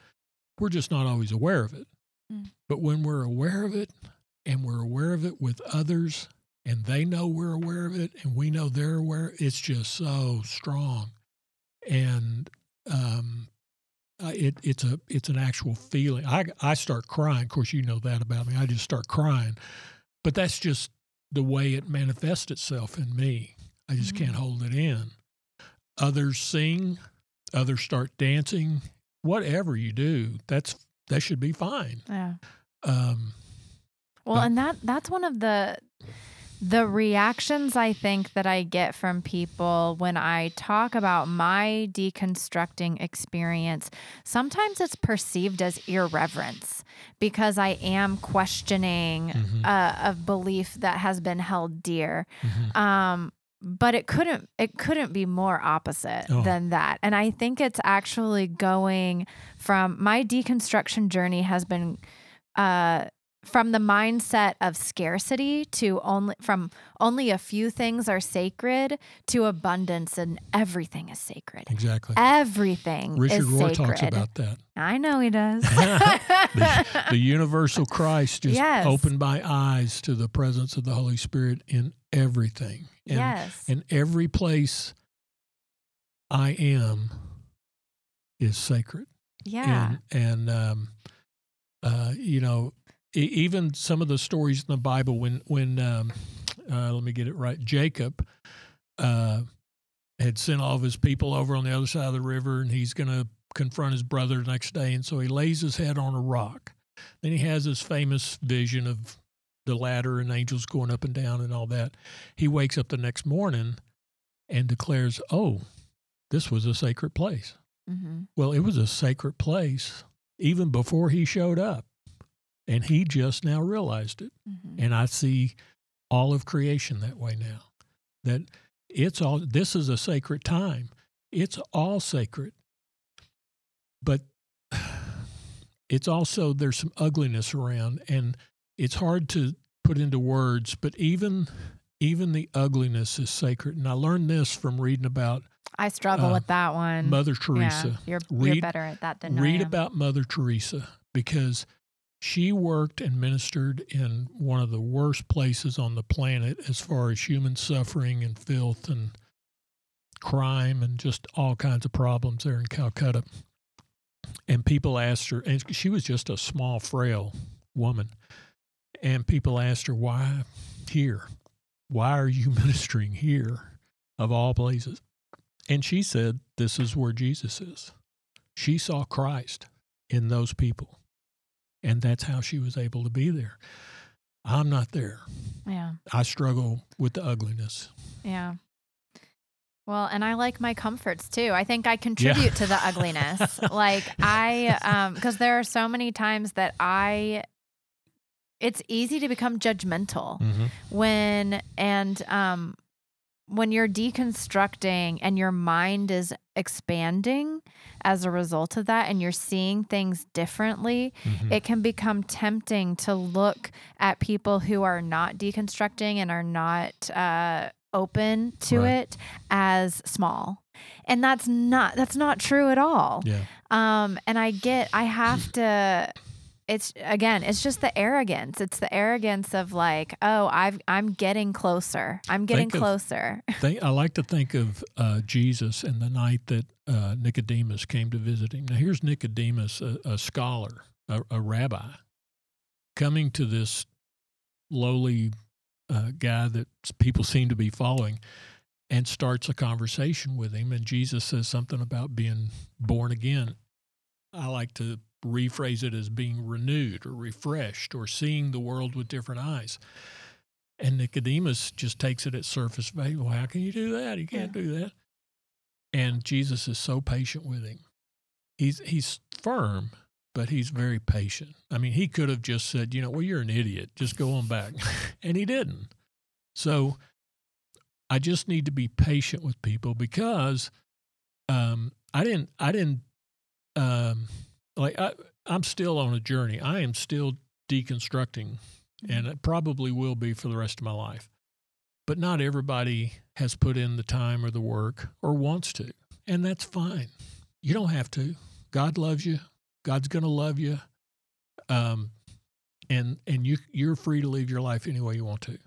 We're just not always aware of it. But when we're aware of it, and we're aware of it with others, and they know we're aware of it, and we know they're aware, it's just so strong, and um, uh, it, it's a it's an actual feeling. I I start crying. Of course, you know that about me. I just start crying, but that's just the way it manifests itself in me. I just can't hold it in. Others sing, others start dancing. Whatever you do, that's that should be fine. yeah. Um, Well, But- and that that's one of the the reactions I think that I get from people when I talk about my deconstructing experience. Sometimes it's perceived as irreverence because I am questioning Mhm. a, a belief that has been held dear. mhm. Um, but it couldn't it couldn't be more opposite Oh. than that. And I think it's actually going from my deconstruction journey has been uh from the mindset of scarcity to only from only a few things are sacred to abundance and everything is sacred. Exactly. Everything Richard is Rohr sacred. talks about that. I know he does. the, the universal Christ just Yes. opened my eyes to the presence of the Holy Spirit in everything. And, yes. and every place I am is sacred. yeah. And, and um, uh, you know, e- even some of the stories in the Bible, when, when um, uh, let me get it right, Jacob uh, had sent all of his people over on the other side of the river, and he's going to confront his brother the next day. And so he lays his head on a rock. Then he has this famous vision of the ladder and angels going up and down and all that. He wakes up the next morning and declares, Oh, this was a sacred place. hmm Well, it was a sacred place even before he showed up. And he just now realized it. hmm And I see all of creation that way now. That it's all, this is a sacred time. It's all sacred. But it's also, there's some ugliness around and it's hard to put into words, but even, even the ugliness is sacred. And I learned this from reading about I struggle uh, with that one. Mother Yeah, Teresa. you're, you're better at that than I read about Mother Teresa because she worked and ministered in one of the worst places on the planet as far as human suffering and filth and crime and just all kinds of problems there in Calcutta. And people asked her, and she was just a small, frail woman. And people asked her, why here? Why are you ministering here of all places? And she said, This is where Jesus is. She saw Christ in those people. And that's how she was able to be there. I'm not there. Yeah. I struggle with the ugliness. Yeah. Well, and I like my comforts too. I think I contribute to the ugliness. Like I um because there are so many times that I it's easy to become judgmental when and um when you're deconstructing and your mind is expanding as a result of that and you're seeing things differently, Mhm. it can become tempting to look at people who are not deconstructing and are not uh, open to Right. it as small. And that's not that's not true at all. yeah. Um, and I get, I have to. It's again, it's just the arrogance. It's the arrogance of like, oh, I've, I'm getting closer. I'm getting Think of- closer. Think, I like to think of uh, Jesus and the night that uh, Nicodemus came to visit him. Now, here's Nicodemus, a, a scholar, a, a rabbi, coming to this lowly uh, guy that people seem to be following and starts a conversation with him. And Jesus says something about being born again. I like to rephrase it as being renewed or refreshed or seeing the world with different eyes. And Nicodemus just takes it at surface value. Well, how can you do that? You can't do that. And Jesus is so patient with him. He's he's firm, but he's very patient. I mean, he could have just said, you know, well, you're an idiot. Just go on back. and he didn't. So I just need to be patient with people because um, I didn't I didn't um, like I, I'm still on a journey. I am still deconstructing and it probably will be for the rest of my life. But not everybody has put in the time or the work or wants to, and that's fine. You don't have to. God loves you. God's going to love you, um, and and you you're free to live your life any way you want to.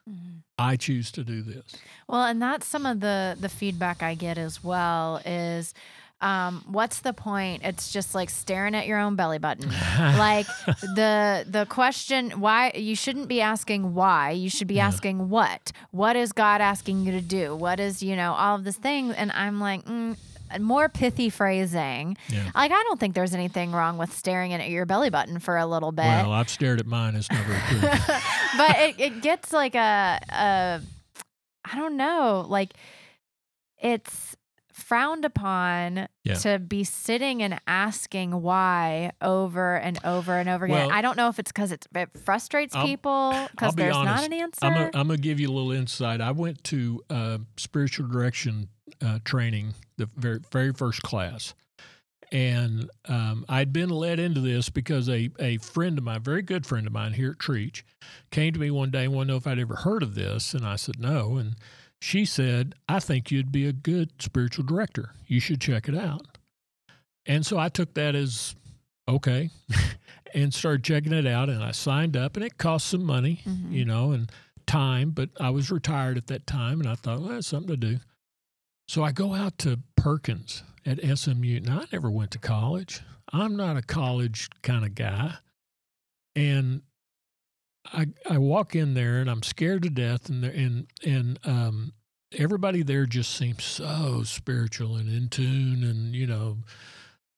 I choose to do this. Well, and that's some of the the feedback I get as well is um, what's the point? It's just like staring at your own belly button. like the the question why you shouldn't be asking why you should be Yeah. asking what what is god asking you to do what is you know all of this thing and i'm like mm, more pithy phrasing Yeah. like i don't think there's anything wrong with staring at your belly button for a little bit Well, I've stared at mine. It's never good. but it, it gets like a, a i don't know like it's frowned upon Yeah. to be sitting and asking why over and over and over again Well, i don't know if it's because it frustrates I'll- people because be there's honest. not an answer I'm going to give you a little insight. I went to uh, spiritual direction uh, training, the very, very first class. And um, I'd been led into this because a, a friend of mine, very good friend of mine here at Treach, came to me one day and wanted to know if I'd ever heard of this. And I said, no. And she said, I think you'd be a good spiritual director. You should check it out. And so I took that as okay and started checking it out. And I signed up, and it cost some money Mhm. you know, and time, but I was retired at that time and I thought, well, that's something to do. So I go out to Perkins at SMU. Now, I never went to college. I'm not a college kind of guy. And I I walk in there and I'm scared to death and and and um everybody there just seems so spiritual and in tune and you know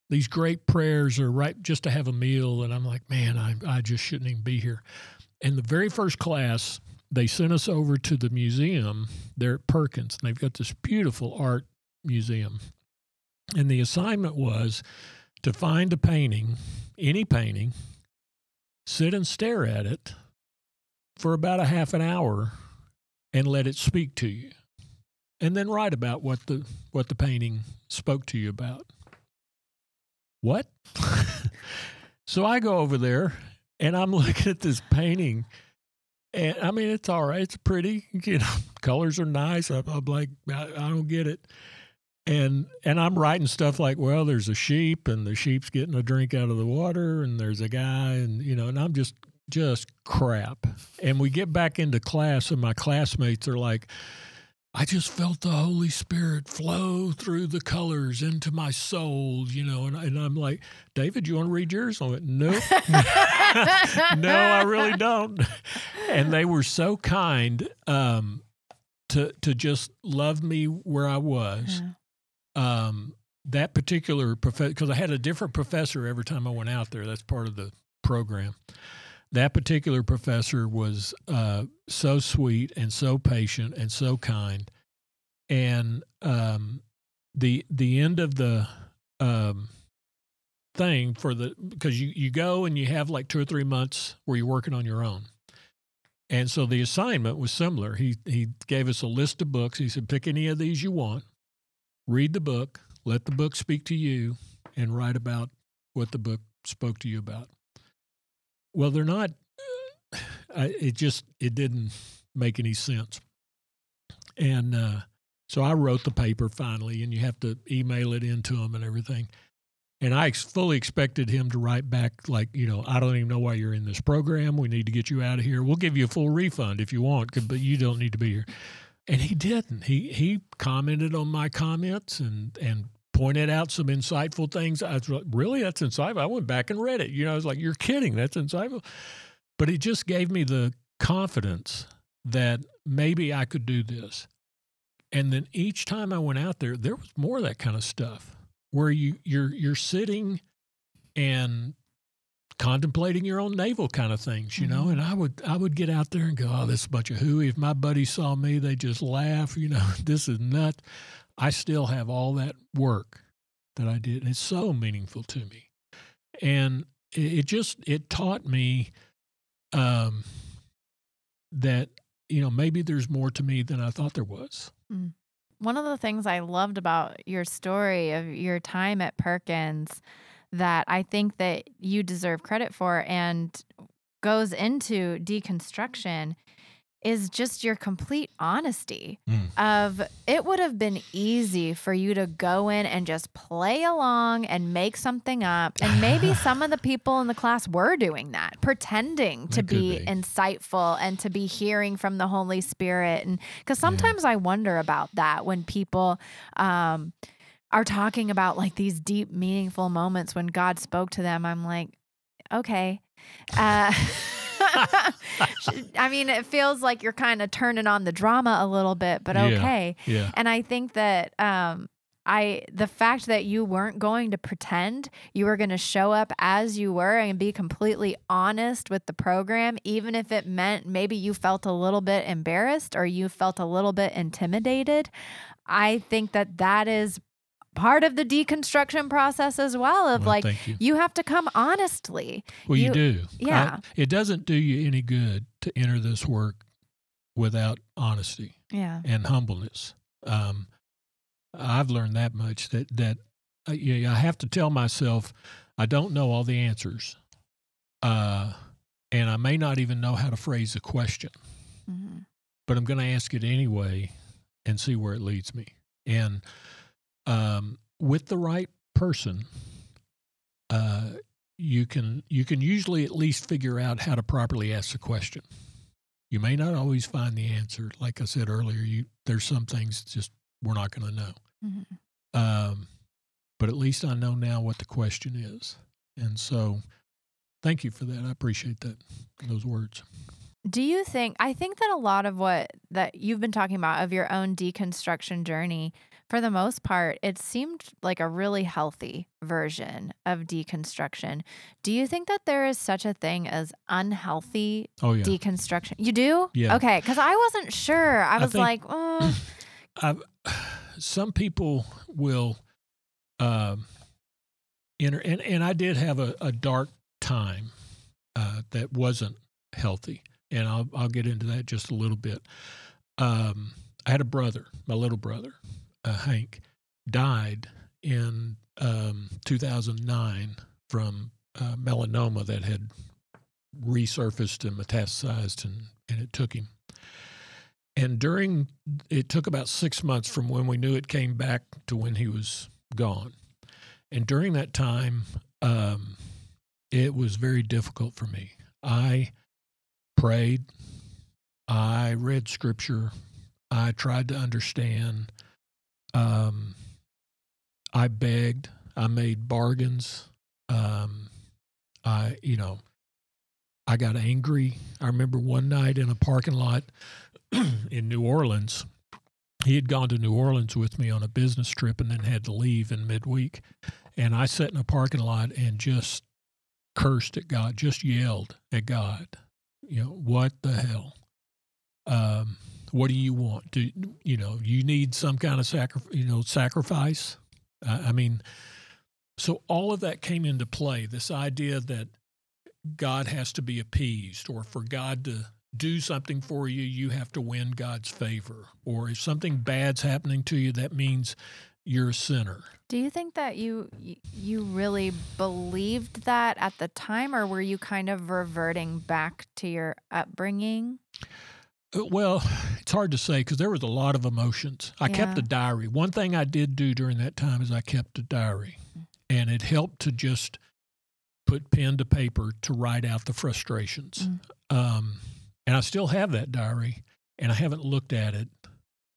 these great prayers are right just to have a meal and I'm like, man, I I just shouldn't even be here. And the very first class, they sent us over to the museum there at Perkins. And they've got this beautiful art museum. And the assignment was to find a painting, any painting, sit and stare at it for about a half an hour and let it speak to you. And then write about what the what the painting spoke to you about. What? so I go over there and I'm looking at this painting, and I mean, it's all right. It's pretty, you know, colors are nice. I'm, I'm like, I, I don't get it. And and I'm writing stuff like, well, there's a sheep, and the sheep's getting a drink out of the water, and there's a guy, and you know, and I'm just just crap. And we get back into class, and my classmates are like, I just felt the Holy Spirit flow through the colors into my soul, you know, and, and I'm like, David, you want to read yours? I went, nope. no, I really don't. And they were so kind um, to to just love me where I was. Yeah. Um, that particular professor, because I had a different professor every time I went out there. That's part of the program. That particular professor was uh, so sweet and so patient and so kind. And um, the the end of the um, thing for the because you you go and you have like two or three months where you're working on your own And so the assignment was similar. He he gave us a list of books. He said, pick any of these you want, read the book, let the book speak to you, and write about what the book spoke to you about. Well, they're not. Uh, it just it didn't make any sense. And uh, so I wrote the paper finally, and you have to email it into him and everything. And I ex- fully expected him to write back, like, you know, I don't even know why you're in this program. We need to get you out of here. We'll give you a full refund if you want, but you don't need to be here. And he didn't. He he commented on my comments and and pointed out some insightful things. I was like, really, that's insightful. I went back and read it. You know, I was like, you're kidding. That's insightful. But it just gave me the confidence that maybe I could do this. And then each time I went out there, there was more of that kind of stuff where you you're you're sitting and contemplating your own navel kind of things, you know. Mhm. And I would I would get out there and go, oh, this is a bunch of hooey. If my buddies saw me, they just laugh. You know, this is nuts. I still have all that work that I did, and it's so meaningful to me. And it, just it taught me um, that you know maybe there's more to me than I thought there was. One of the things I loved about your story of your time at Perkins that I think that you deserve credit for and goes into deconstruction is just your complete honesty Mm. of it would have been easy for you to go in and just play along and make something up and maybe some of the people in the class were doing that pretending to be, be. insightful and to be hearing from the holy spirit and because sometimes i wonder about that when people um are talking about like these deep meaningful moments when god spoke to them i'm like okay uh I mean, it feels like you're kind of turning on the drama a little bit, but Yeah. okay. Yeah. And I think that um I the fact that you weren't going to pretend, you were going to show up as you were and be completely honest with the program even if it meant maybe you felt a little bit embarrassed or you felt a little bit intimidated. I think that that is part of the deconstruction process as well of Well, like you. you have to come honestly. Well, you, you- do. I- yeah. it doesn't do you any good to enter this work without honesty Yeah. and humbleness. Um, I've learned that much that that uh, yeah, I have to tell myself I don't know all the answers, uh, and I may not even know how to phrase a question, hmm but I'm going to ask it anyway and see where it leads me. And um, with the right person, uh, you can you can usually at least figure out how to properly ask the question. You may not always find the answer. Like I said earlier, you there's some things just we're not going to know. hmm Um, but at least I know now what the question is, and so thank you for that. I appreciate that those words. Do you think I think that a lot of what that you've been talking about of your own deconstruction journey for the most part it seemed like a really healthy version of deconstruction. Do you think that there is such a thing as unhealthy Oh yeah, deconstruction? You do? Yeah. Okay, cuz I wasn't sure. I I was think- like, oh, I've, some people will um, enter, and, and I did have a, a dark time uh, that wasn't healthy, and I'll I'll get into that just a little bit. Um, I had a brother, my little brother, uh, Hank, died in um, 2009 from uh, melanoma that had resurfaced and metastasized, and, and it took him. And during, it took about six months from when we knew it came back to when he was gone. And during that time, um, it was very difficult for me. I prayed, I read scripture, I tried to understand, um, I begged, I made bargains. Um, I, you know, I got angry. I remember one night in a parking lot in New Orleans. He had gone to New Orleans with me on a business trip and then had to leave in midweek. And I sat in a parking lot and just cursed at God, just yelled at God. You know, what the hell? Um, what do you want? Do you know you need some kind of sacri- you know sacrifice? I I mean, so all of that came into play. This idea that God has to be appeased, or for God to do something for you, you have to win God's favor. Or if something bad's happening to you, that means you're a sinner. Do you think that you you really believed that at the time, or were you kind of reverting back to your upbringing? Well, it's hard to say because there was a lot of emotions. I kept a diary. One thing I did do during that time is I kept a diary, and it helped to just put pen to paper to write out the frustrations. Mm. Um, and I still have that diary, and I haven't looked at it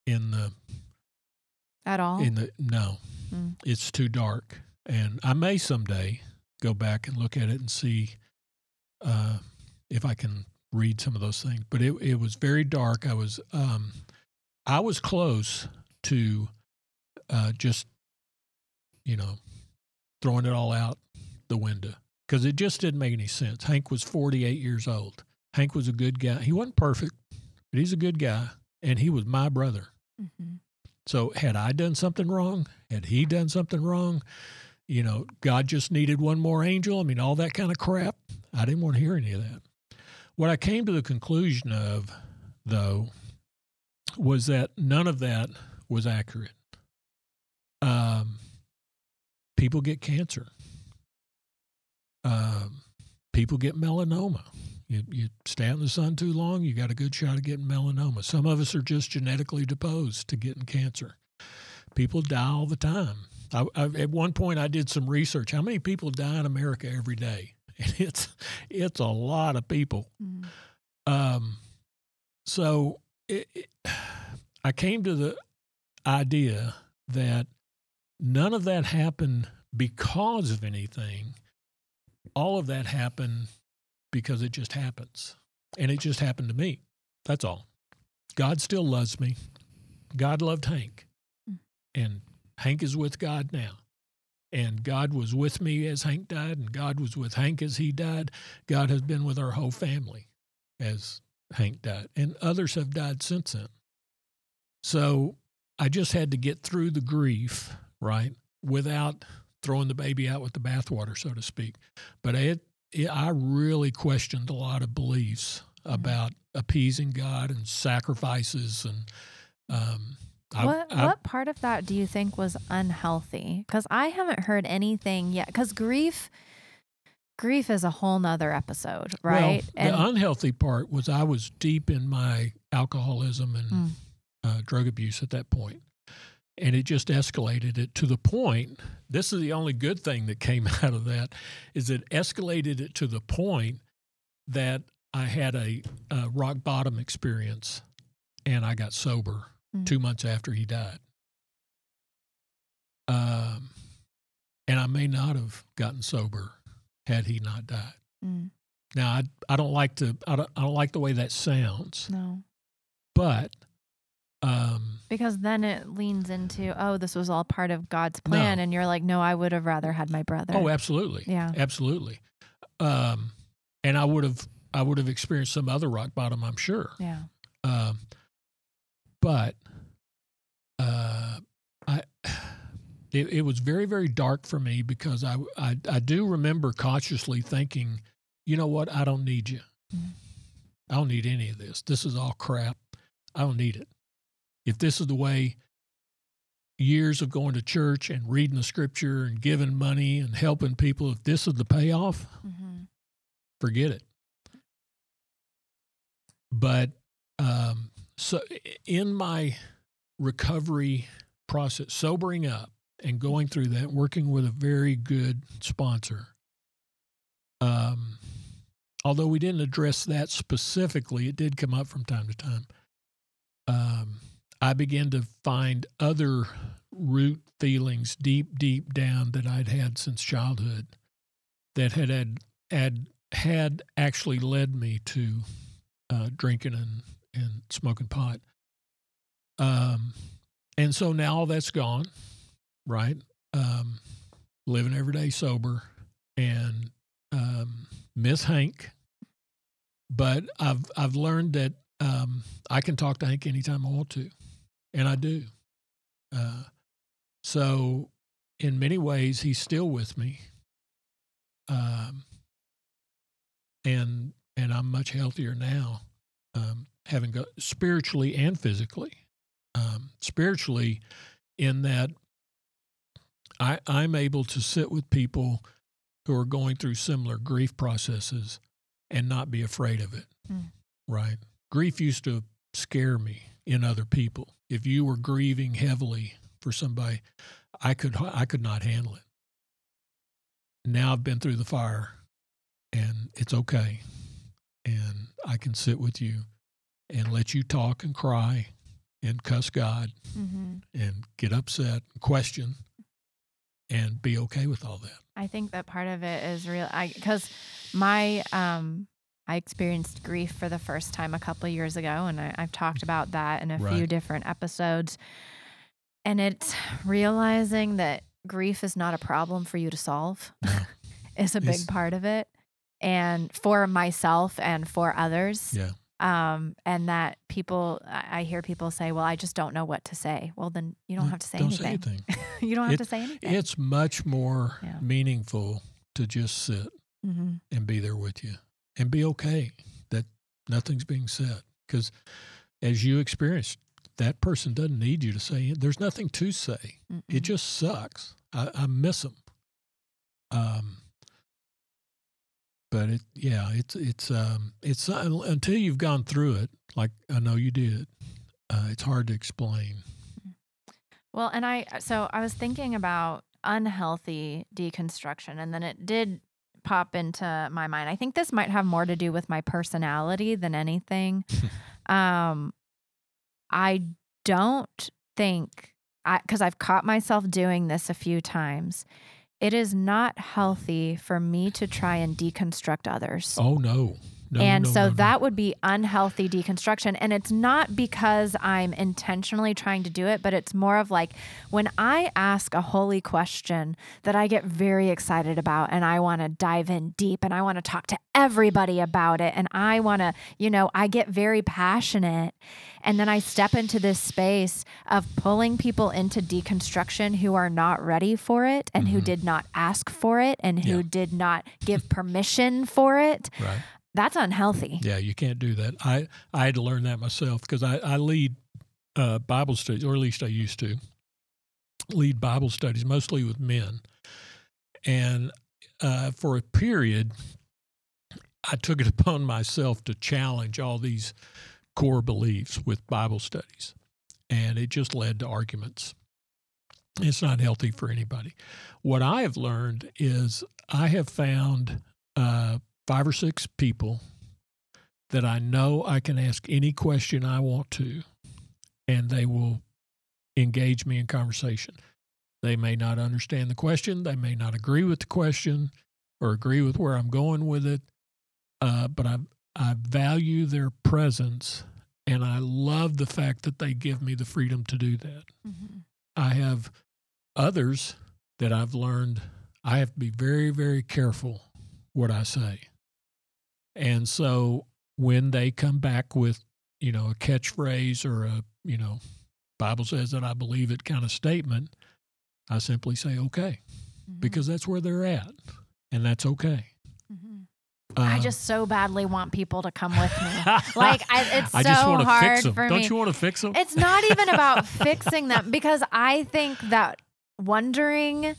in the At all? in the no. Mm. It's too dark, and I may someday go back and look at it and see uh, if I can read some of those things. But it it was very dark. I was um, I was close to uh, just you know throwing it all out the window because it just didn't make any sense. Hank was 48 years old. Hank was a good guy. He wasn't perfect, but he's a good guy, and he was my brother. hmm So had I done something wrong? Had he done something wrong? You know, God just needed one more angel. I mean, all that kind of crap. I didn't want to hear any of that. What I came to the conclusion of, though, was that none of that was accurate. Um, people get cancer. Um, people get melanoma. You, you stay out in the sun too long, you got a good shot of getting melanoma. Some of us are just genetically deposed to getting cancer. People die all the time. I, I, at one point, I did some research. How many people die in America every day? And it's it's a lot of people. Mm. Um, so it, it, I came to the idea that none of that happened because of anything. All of that happened because it just happens. And it just happened to me. That's all. God still loves me. God loved Hank. Mm. And Hank is with God now. And God was with me as Hank died, and God was with Hank as he died. God has been with our whole family as Hank died, and others have died since then. So I just had to get through the grief, right, without throwing the baby out with the bathwater, so to speak. But it, it, I really questioned a lot of beliefs about appeasing God and sacrifices and. Um, what I- what part of that do you think was unhealthy? Because I haven't heard anything yet. Because grief, grief is a whole nother episode, right? Well, the unhealthy part was I was deep in my alcoholism and Mm. uh, drug abuse at that point, and it just escalated it to the point. This is the only good thing that came out of that, is it escalated it to the point that I had a, a rock bottom experience, and I got sober Mm. two months after he died. Um, and I may not have gotten sober had he not died. Mm, Now, I, I don't like to I don't, I don't like the way that sounds, no, but um, because then it leans into oh, this was all part of God's plan, No. and you're like, no, I would have rather had my brother. oh, absolutely, yeah, absolutely, um, and I would have I would have experienced some other rock bottom, I'm sure, yeah, um, but uh, I. It, it was very, very dark for me because I, I, I do remember consciously thinking, you know what, I don't need you. I don't need any of this. This is all crap. I don't need it. If this is the way years of going to church and reading the scripture and giving money and helping people, if this is the payoff, hmm forget it. But um, so in my recovery process, sobering up and going through that, working with a very good sponsor. Um, although we didn't address that specifically, it did come up from time to time. Um, I began to find other root feelings deep, deep down that I'd had since childhood that had had had, had actually led me to uh, drinking and, and smoking pot. Um, and so now that's gone, right? Um, living every day sober and um, miss Hank. But I've I've learned that um, I can talk to Hank anytime I want to, and I do. Uh, so, in many ways, he's still with me, um, and and I'm much healthier now um, having go spiritually and physically. Um, spiritually, in that I, I'm able to sit with people who are going through similar grief processes and not be afraid of it. Mm. Right? Grief used to scare me in other people. If you were grieving heavily for somebody, I could I could not handle it. Now I've been through the fire and it's okay. And I can sit with you and let you talk and cry and cuss God Mm-hmm. and get upset and question and be okay with all that. I think that part of it is real I because my um I experienced grief for the first time a couple of years ago, and I, I've talked about that in a few different episodes. And it's realizing that grief is not a problem for you to solve No. is a big It's- part of it, and for myself and for others. Yeah. Um, and that people, I hear people say, "Well, I just don't know what to say." Well, then you don't have to say don't anything. say anything. you don't have It- to say anything. It's much more Yeah. meaningful to just sit hmm and be there with you and be okay that nothing's being said. Because as you experienced, that person doesn't need you to say it. There's nothing to say. It just sucks. I, I miss them. Um, but it, yeah, it's it's um, it's uh, until you've gone through it, like I know you did. Uh, it's hard to explain. Well, and I so I was thinking about unhealthy deconstruction and then it did pop into my mind. I think this might have more to do with my personality than anything. um I don't think I cuz I've caught myself doing this a few times. It is not healthy for me to try and deconstruct others. Oh no, no, and no, so no, that would be unhealthy deconstruction. And it's not because I'm intentionally trying to do it, but it's more of like when I ask a holy question that I get very excited about and I want to dive in deep and I want to talk to everybody about it. And I want to, you know, I get very passionate. And then I step into this space of pulling people into deconstruction who are not ready for it and who Mhm. did not ask for it and who Yeah. did not give permission for it right. That's unhealthy. Yeah, you can't do that. I I had to learn that myself because I I lead uh, Bible studies, or at least I used to lead Bible studies mostly with men, and uh, for a period, I took it upon myself to challenge all these core beliefs with Bible studies, and it just led to arguments. It's not healthy for anybody. What I have learned is I have found uh, five or six people that I know I can ask any question I want to, and they will engage me in conversation. They may not understand the question, they may not agree with the question or agree with where I'm going with it, uh, but I, I value their presence and I love the fact that they give me the freedom to do that. I have others that I've learned I have to be very, very careful what I say. And so when they come back with, you know, a catchphrase or a, you know, Bible says that I believe it kind of statement, I simply say, okay, Mm-hmm. because that's where they're at. And that's okay. I Uh, just so badly want people to come with me. like I, it's I so just want to hard fix them. for Don't me. you want to fix them? it's not even about fixing them because I think that wondering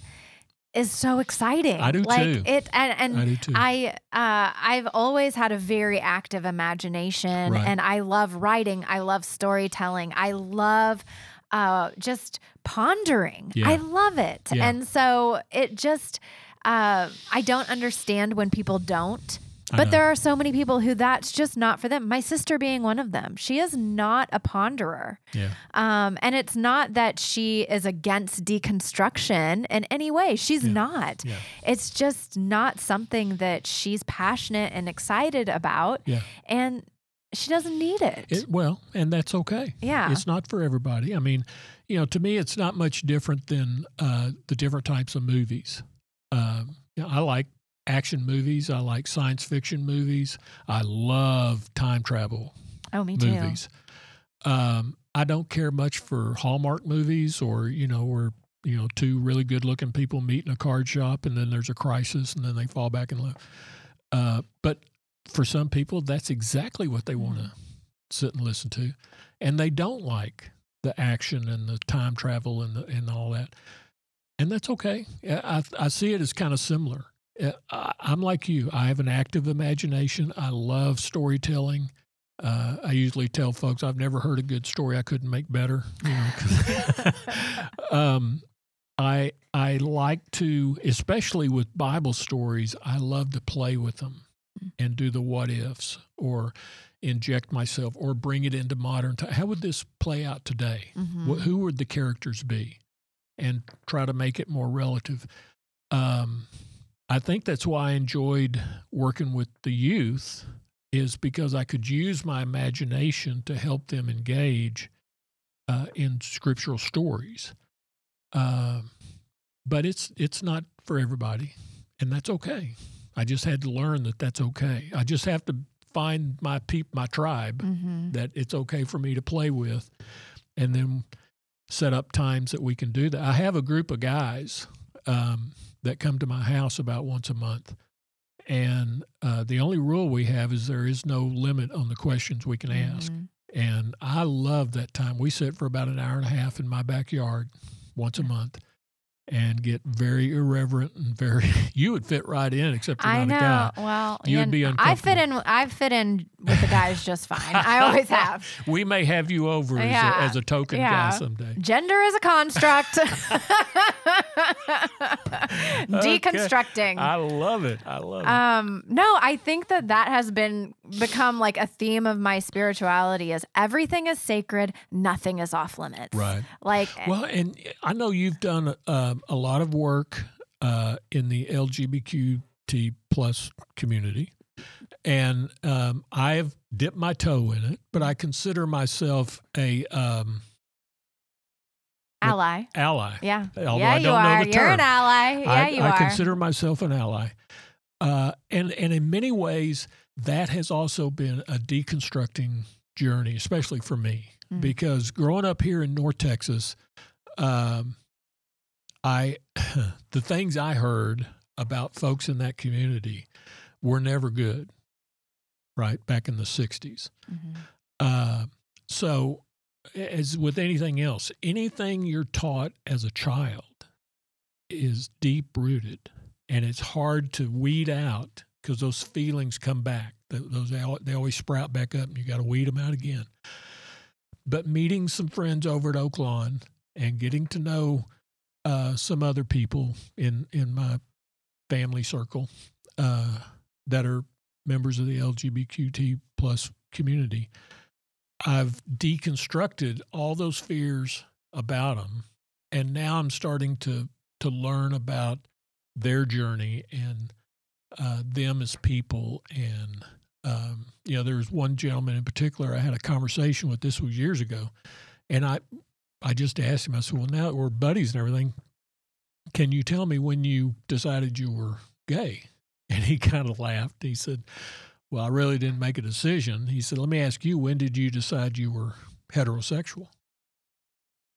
is so exciting. I do like too. It and, and I do too. I uh, I've always had a very active imagination, Right. and I love writing. I love storytelling. I love uh, just pondering. Yeah. I love it, Yeah. and so it just uh, I don't understand when people don't. But there are so many people who that's just not for them. My sister being one of them. She is not a ponderer. yeah. Um, and it's not that she is against deconstruction in any way. She's Yeah. not. Yeah. It's just not something that she's passionate and excited about. Yeah. And she doesn't need it. It, well, and that's okay. yeah. It's not for everybody. I mean, you know, to me, it's not much different than uh, the different types of movies. Um, you know, I like action movies. I like science fiction movies. I love time travel oh, me too. movies. Um, I don't care much for Hallmark movies or you know where you know two really good looking people meet in a card shop and then there's a crisis and then they fall back in love. Uh, but for some people, that's exactly what they want to sit and listen to, and they don't like the action and the time travel and the, and all that, and that's okay. I I see it as kind of similar. I, I'm like you. I have an active imagination. I love storytelling. Uh, I usually tell folks I've never heard a good story I couldn't make better. You know, um, I I like to, especially with Bible stories, I love to play with them and do the what ifs or inject myself or bring it into modern time. How would this play out today? Mm-hmm. Wh- who would the characters be? And try to make it more relative. Um, I think that's why I enjoyed working with the youth is because I could use my imagination to help them engage uh, in scriptural stories. Uh, but it's it's not for everybody, and that's okay. I just had to learn that that's okay. I just have to find my peep, my tribe, Mm-hmm. that it's okay for me to play with, and then set up times that we can do that. I have a group of guys um, that come to my house about once a month, and uh, the only rule we have is there is no limit on the questions we can ask. Mhm. And I love that time. We sit for about an hour and a half in my backyard once a month and get very irreverent and very. You would fit right in, except you're I not know. a guy. Well, You would be I fit in. I fit in with the guys just fine. I always have. We may have you over Yeah. as, a, as a token Yeah. guy someday. Gender is a construct. Deconstructing. I love it. I love it. Um, no, I think that that has been become like a theme of my spirituality is everything is sacred, nothing is off limits. Right. Like Well, and I know you've done uh, a lot of work uh, in the LGBTQ plus community, and um, I've dipped my toe in it, but I consider myself a um, ally. ally. Yeah. Although yeah, I you are. You're an ally. Yeah, I, you I are. I consider myself an ally, uh, and and in many ways that has also been a deconstructing journey, especially for me, Mm. because growing up here in North Texas, um, I the things I heard about folks in that community were never good. Right back in the '60s, Mhm. uh, so as with anything else, anything you're taught as a child is deep rooted, and it's hard to weed out because those feelings come back. Those they they always sprout back up, and you got to weed them out again. But meeting some friends over at Oaklawn and getting to know uh, some other people in in my family circle uh, that are members of the LGBTQ plus community, I've deconstructed all those fears about them, and now I'm starting to to learn about their journey and uh, them as people. And um, you know, there was one gentleman in particular I had a conversation with. This was years ago, and I I just asked him. I said, "Well, now that we're buddies and everything, can you tell me when you decided you were gay?" And he kind of laughed. He said, well, I really didn't make a decision. He said, Let me ask you, when did you decide you were heterosexual?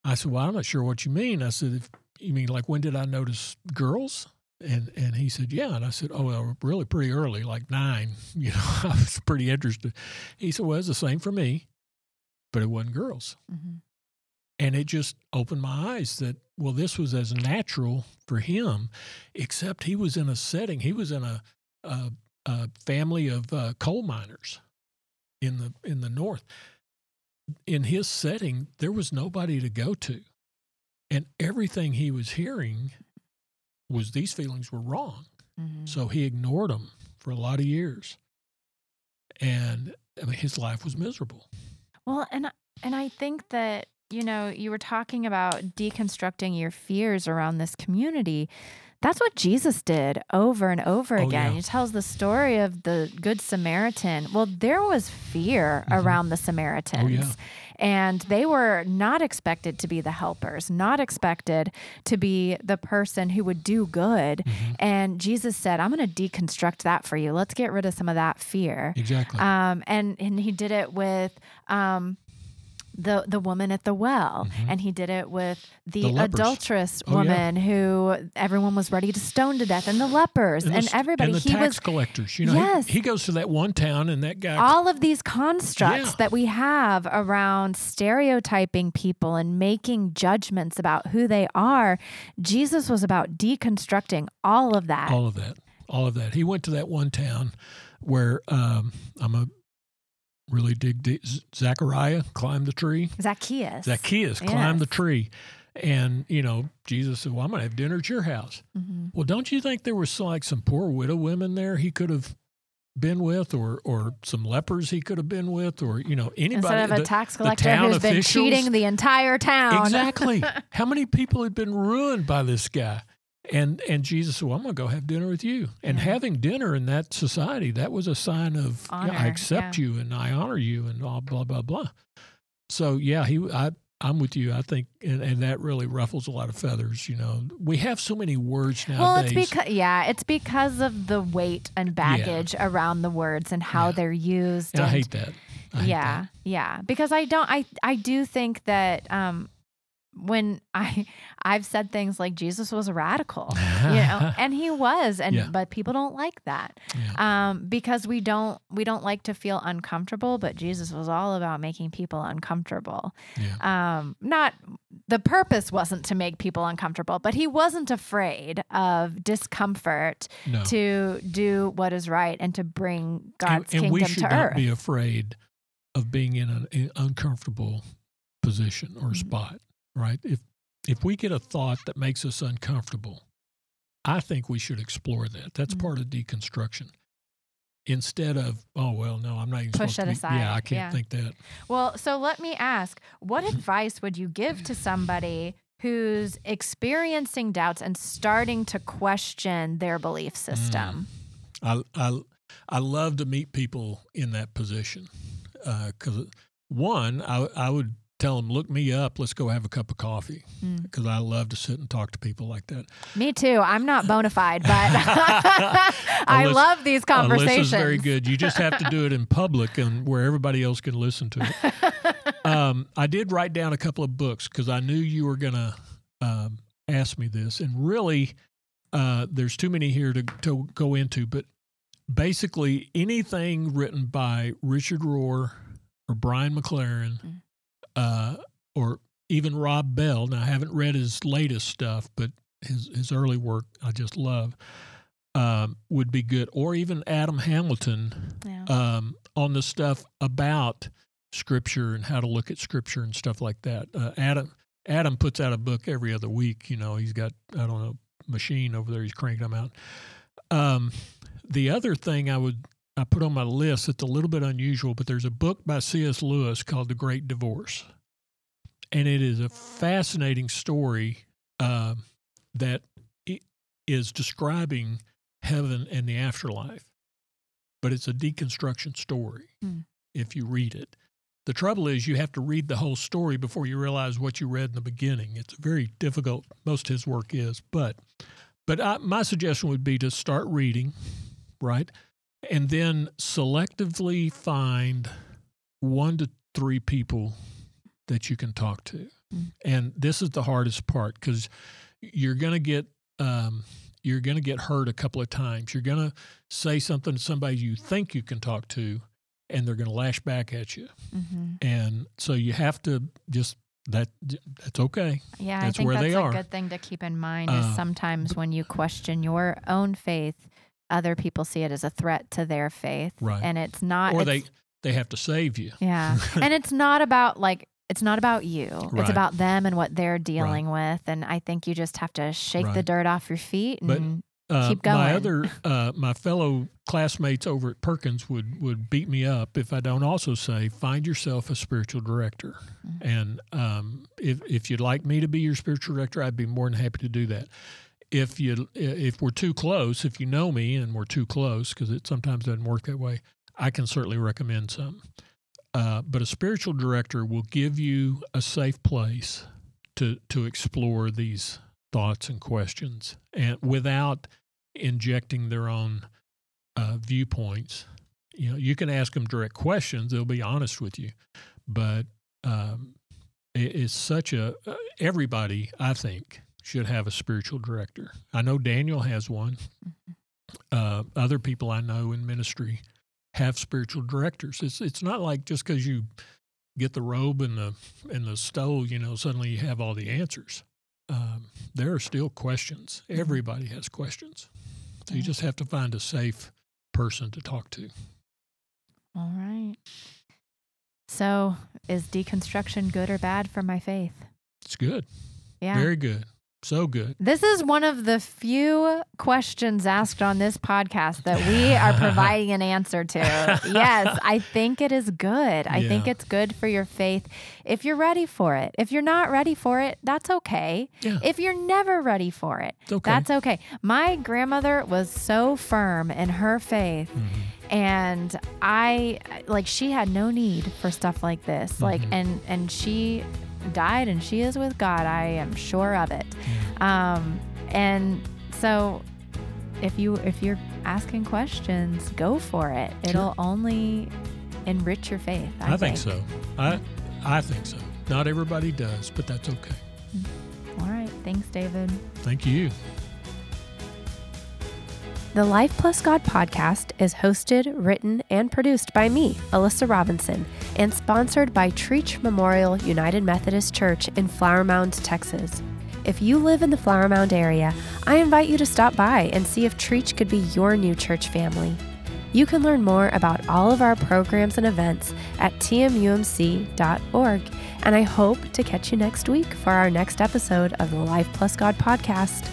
I said, Well, I'm not sure what you mean. I said, if you mean like when did I notice girls? And and he said, Yeah. And I said, Oh well, really pretty early, like nine. You know, I was pretty interested. He said, Well, it's the same for me, but it wasn't girls. Mhm. And it just opened my eyes that, well, this was as natural for him, except he was in a setting, he was in a, a, a family of uh, coal miners in the, in the north. In his setting, there was nobody to go to. And everything he was hearing was these feelings were wrong. Mhm. So he ignored them for a lot of years. And I mean, his life was miserable. Well, and and I think that you know you were talking about deconstructing your fears around this community. That's what Jesus did over and over Oh, again. yeah. He tells the story of the Good Samaritan. Well, there was fear Mhm. around the Samaritans. And they were not expected to be the helpers, not expected to be the person who would do good. Mhm. And Jesus said, I'm going to deconstruct that for you. Let's get rid of some of that fear. Exactly. Um, and and he did it with um, the the woman at the well Mhm. and he did it with the, The adulterous Oh, yeah. woman who everyone was ready to stone to death and the lepers and, the st- everybody and the he tax was collectors. You know, Yes. he, he goes to that one town, and that guy. all of these constructs Yeah. that we have around stereotyping people and making judgments about who they are jesus was about deconstructing all of that all of that, all of that. He went to that one town where um, I'm a really dig deep. Zachariah climbed the tree. zacchaeus Zacchaeus climbed the tree, and you know Jesus said, "Well, I'm going to have dinner at your house." Mhm. Well, don't you think there was like some poor widow women there he could have been with, or or some lepers he could have been with, or you know anybody instead of a the- tax collector town who's been cheating the entire town Exactly. How many people had been ruined by this guy? And and Jesus said, "Well, I'm going to go have dinner with you." And Yeah. having dinner in that society, that was a sign of yeah, I accept yeah. you and I honor you and all blah blah blah. So yeah, he I I'm with you. I think and, and that really ruffles a lot of feathers. You know, we have so many words Well, it's because yeah, it's because of the weight and baggage around the words and how Yeah. they're used. And I hate that. I hate yeah, that. yeah. Because I don't. I I do think that um, when I I've said things like Jesus was a radical, you know, and he was, and Yeah. but people don't like that Yeah. um, because we don't we don't like to feel uncomfortable. But Jesus was all about making people uncomfortable. Yeah. Um, not the purpose wasn't to make people uncomfortable, but he wasn't afraid of discomfort No. to do what is right and to bring God's and, and we kingdom should to not earth. be afraid of being in an uncomfortable position or Mhm. spot, right? If if we get a thought that makes us uncomfortable, I think we should explore that. That's Mhm. part of deconstruction. Instead of, oh well, no, I'm not even Push it to be- aside, Yeah, I can't yeah. think that. Well, so let me ask what mm-hmm. advice would you give to somebody who's experiencing doubts and starting to question their belief system? Mm. I I I love to meet people in that position uh, because one, I I would tell them, look me up, let's go have a cup of coffee Mm. because I love to sit and talk to people like that. Me too. I'm not bona fide, but I Alyssa- love these conversations. Alyssa's very good. You just have to do it in public and where everybody else can listen to it. um, I did write down a couple of books because I knew you were going to um, ask me this, and really, uh, there's too many here to to go into. But basically, anything written by Richard Rohr or Brian McLaren, Mm. Uh, or even Rob Bell. Now, I haven't read his latest stuff, but his his early work I just love. Um, would be good, or even Adam Hamilton Yeah. um, on the stuff about scripture and how to look at scripture and stuff like that. Uh, Adam Adam puts out a book every other week. You know, he's got I don't know machine over there. He's cranking them out. Um, the other thing I would I put on my list that's a little bit unusual, but there's a book by C.S. Lewis called The Great Divorce, and it is a fascinating story uh, that is describing heaven and the afterlife, but it's a deconstruction story Mm. if you read it. The trouble is you have to read the whole story before you realize what you read in the beginning. It's very difficult. Most of his work is, but but I, my suggestion would be to start reading, right, and then selectively find one to three people that you can talk to. Mm. And this is the hardest part because you're going to get um, you're going to get hurt a couple of times. You're going to say something to somebody you think you can talk to, and they're going to lash back at you. hmm And so you have to just that that's okay. Yeah, I That's think where that's they a are. good thing to keep in mind Uh, is sometimes when you question your own faith, other people see it as a threat to their faith. Right. And it's not or it's- they they have to save you. Yeah. and it's not about like it's not about you. It's about them and what they're dealing with. And I think you just have to shake the dirt off your feet But- and Uh, Keep My other uh, my fellow classmates over at Perkins would would beat me up if I don't also say find yourself a spiritual director. Mhm. And um, if if you'd like me to be your spiritual director, I'd be more than happy to do that. If you if we're too close, if you know me and we're too close, because it sometimes doesn't work that way, I can certainly recommend some. Uh, but a spiritual director will give you a safe place to to explore these thoughts and questions, and without injecting their own uh, viewpoints. You know, you can ask them direct questions; they'll be honest with you. But um, is such a uh, everybody I think should have a spiritual director. I know Daniel has one. Mm-hmm. Uh, other people I know in ministry have spiritual directors. It's it's not like just because you get the robe and the and the stole, you know, suddenly you have all the answers. Um, there are still questions. Mm-hmm. Everybody has questions, so you just have to find a safe person to talk to. All right. So, is deconstruction good or bad for my faith? It's good. Yeah. Very good. So good. This is one of the few questions asked on this podcast that we are providing an answer to. yes, I think it is good. I yeah. think it's good for your faith if you're ready for it. If you're not ready for it, that's okay. Yeah. If you're never ready for it, okay. that's okay. My grandmother was so firm in her faith. Mm-hmm. And I like she had no need for stuff like this. Mm-hmm. Like and and she died and she is with God. I am sure of it. Um, and so if you if you're asking questions, go for it. It'll only enrich your faith. I, I think. think. so. I I think so. Not everybody does, but that's okay. All right. Thanks, David. Thank you. The Life Plus God podcast is hosted, written, and produced by me, Alyssa Robinson, and sponsored by Trietsch Memorial United Methodist Church in Flower Mound, Texas. If you live in the Flower Mound area, I invite you to stop by and see if Trietsch could be your new church family. You can learn more about all of our programs and events at tmumc.org, and I hope to catch you next week for our next episode of the Life Plus God podcast.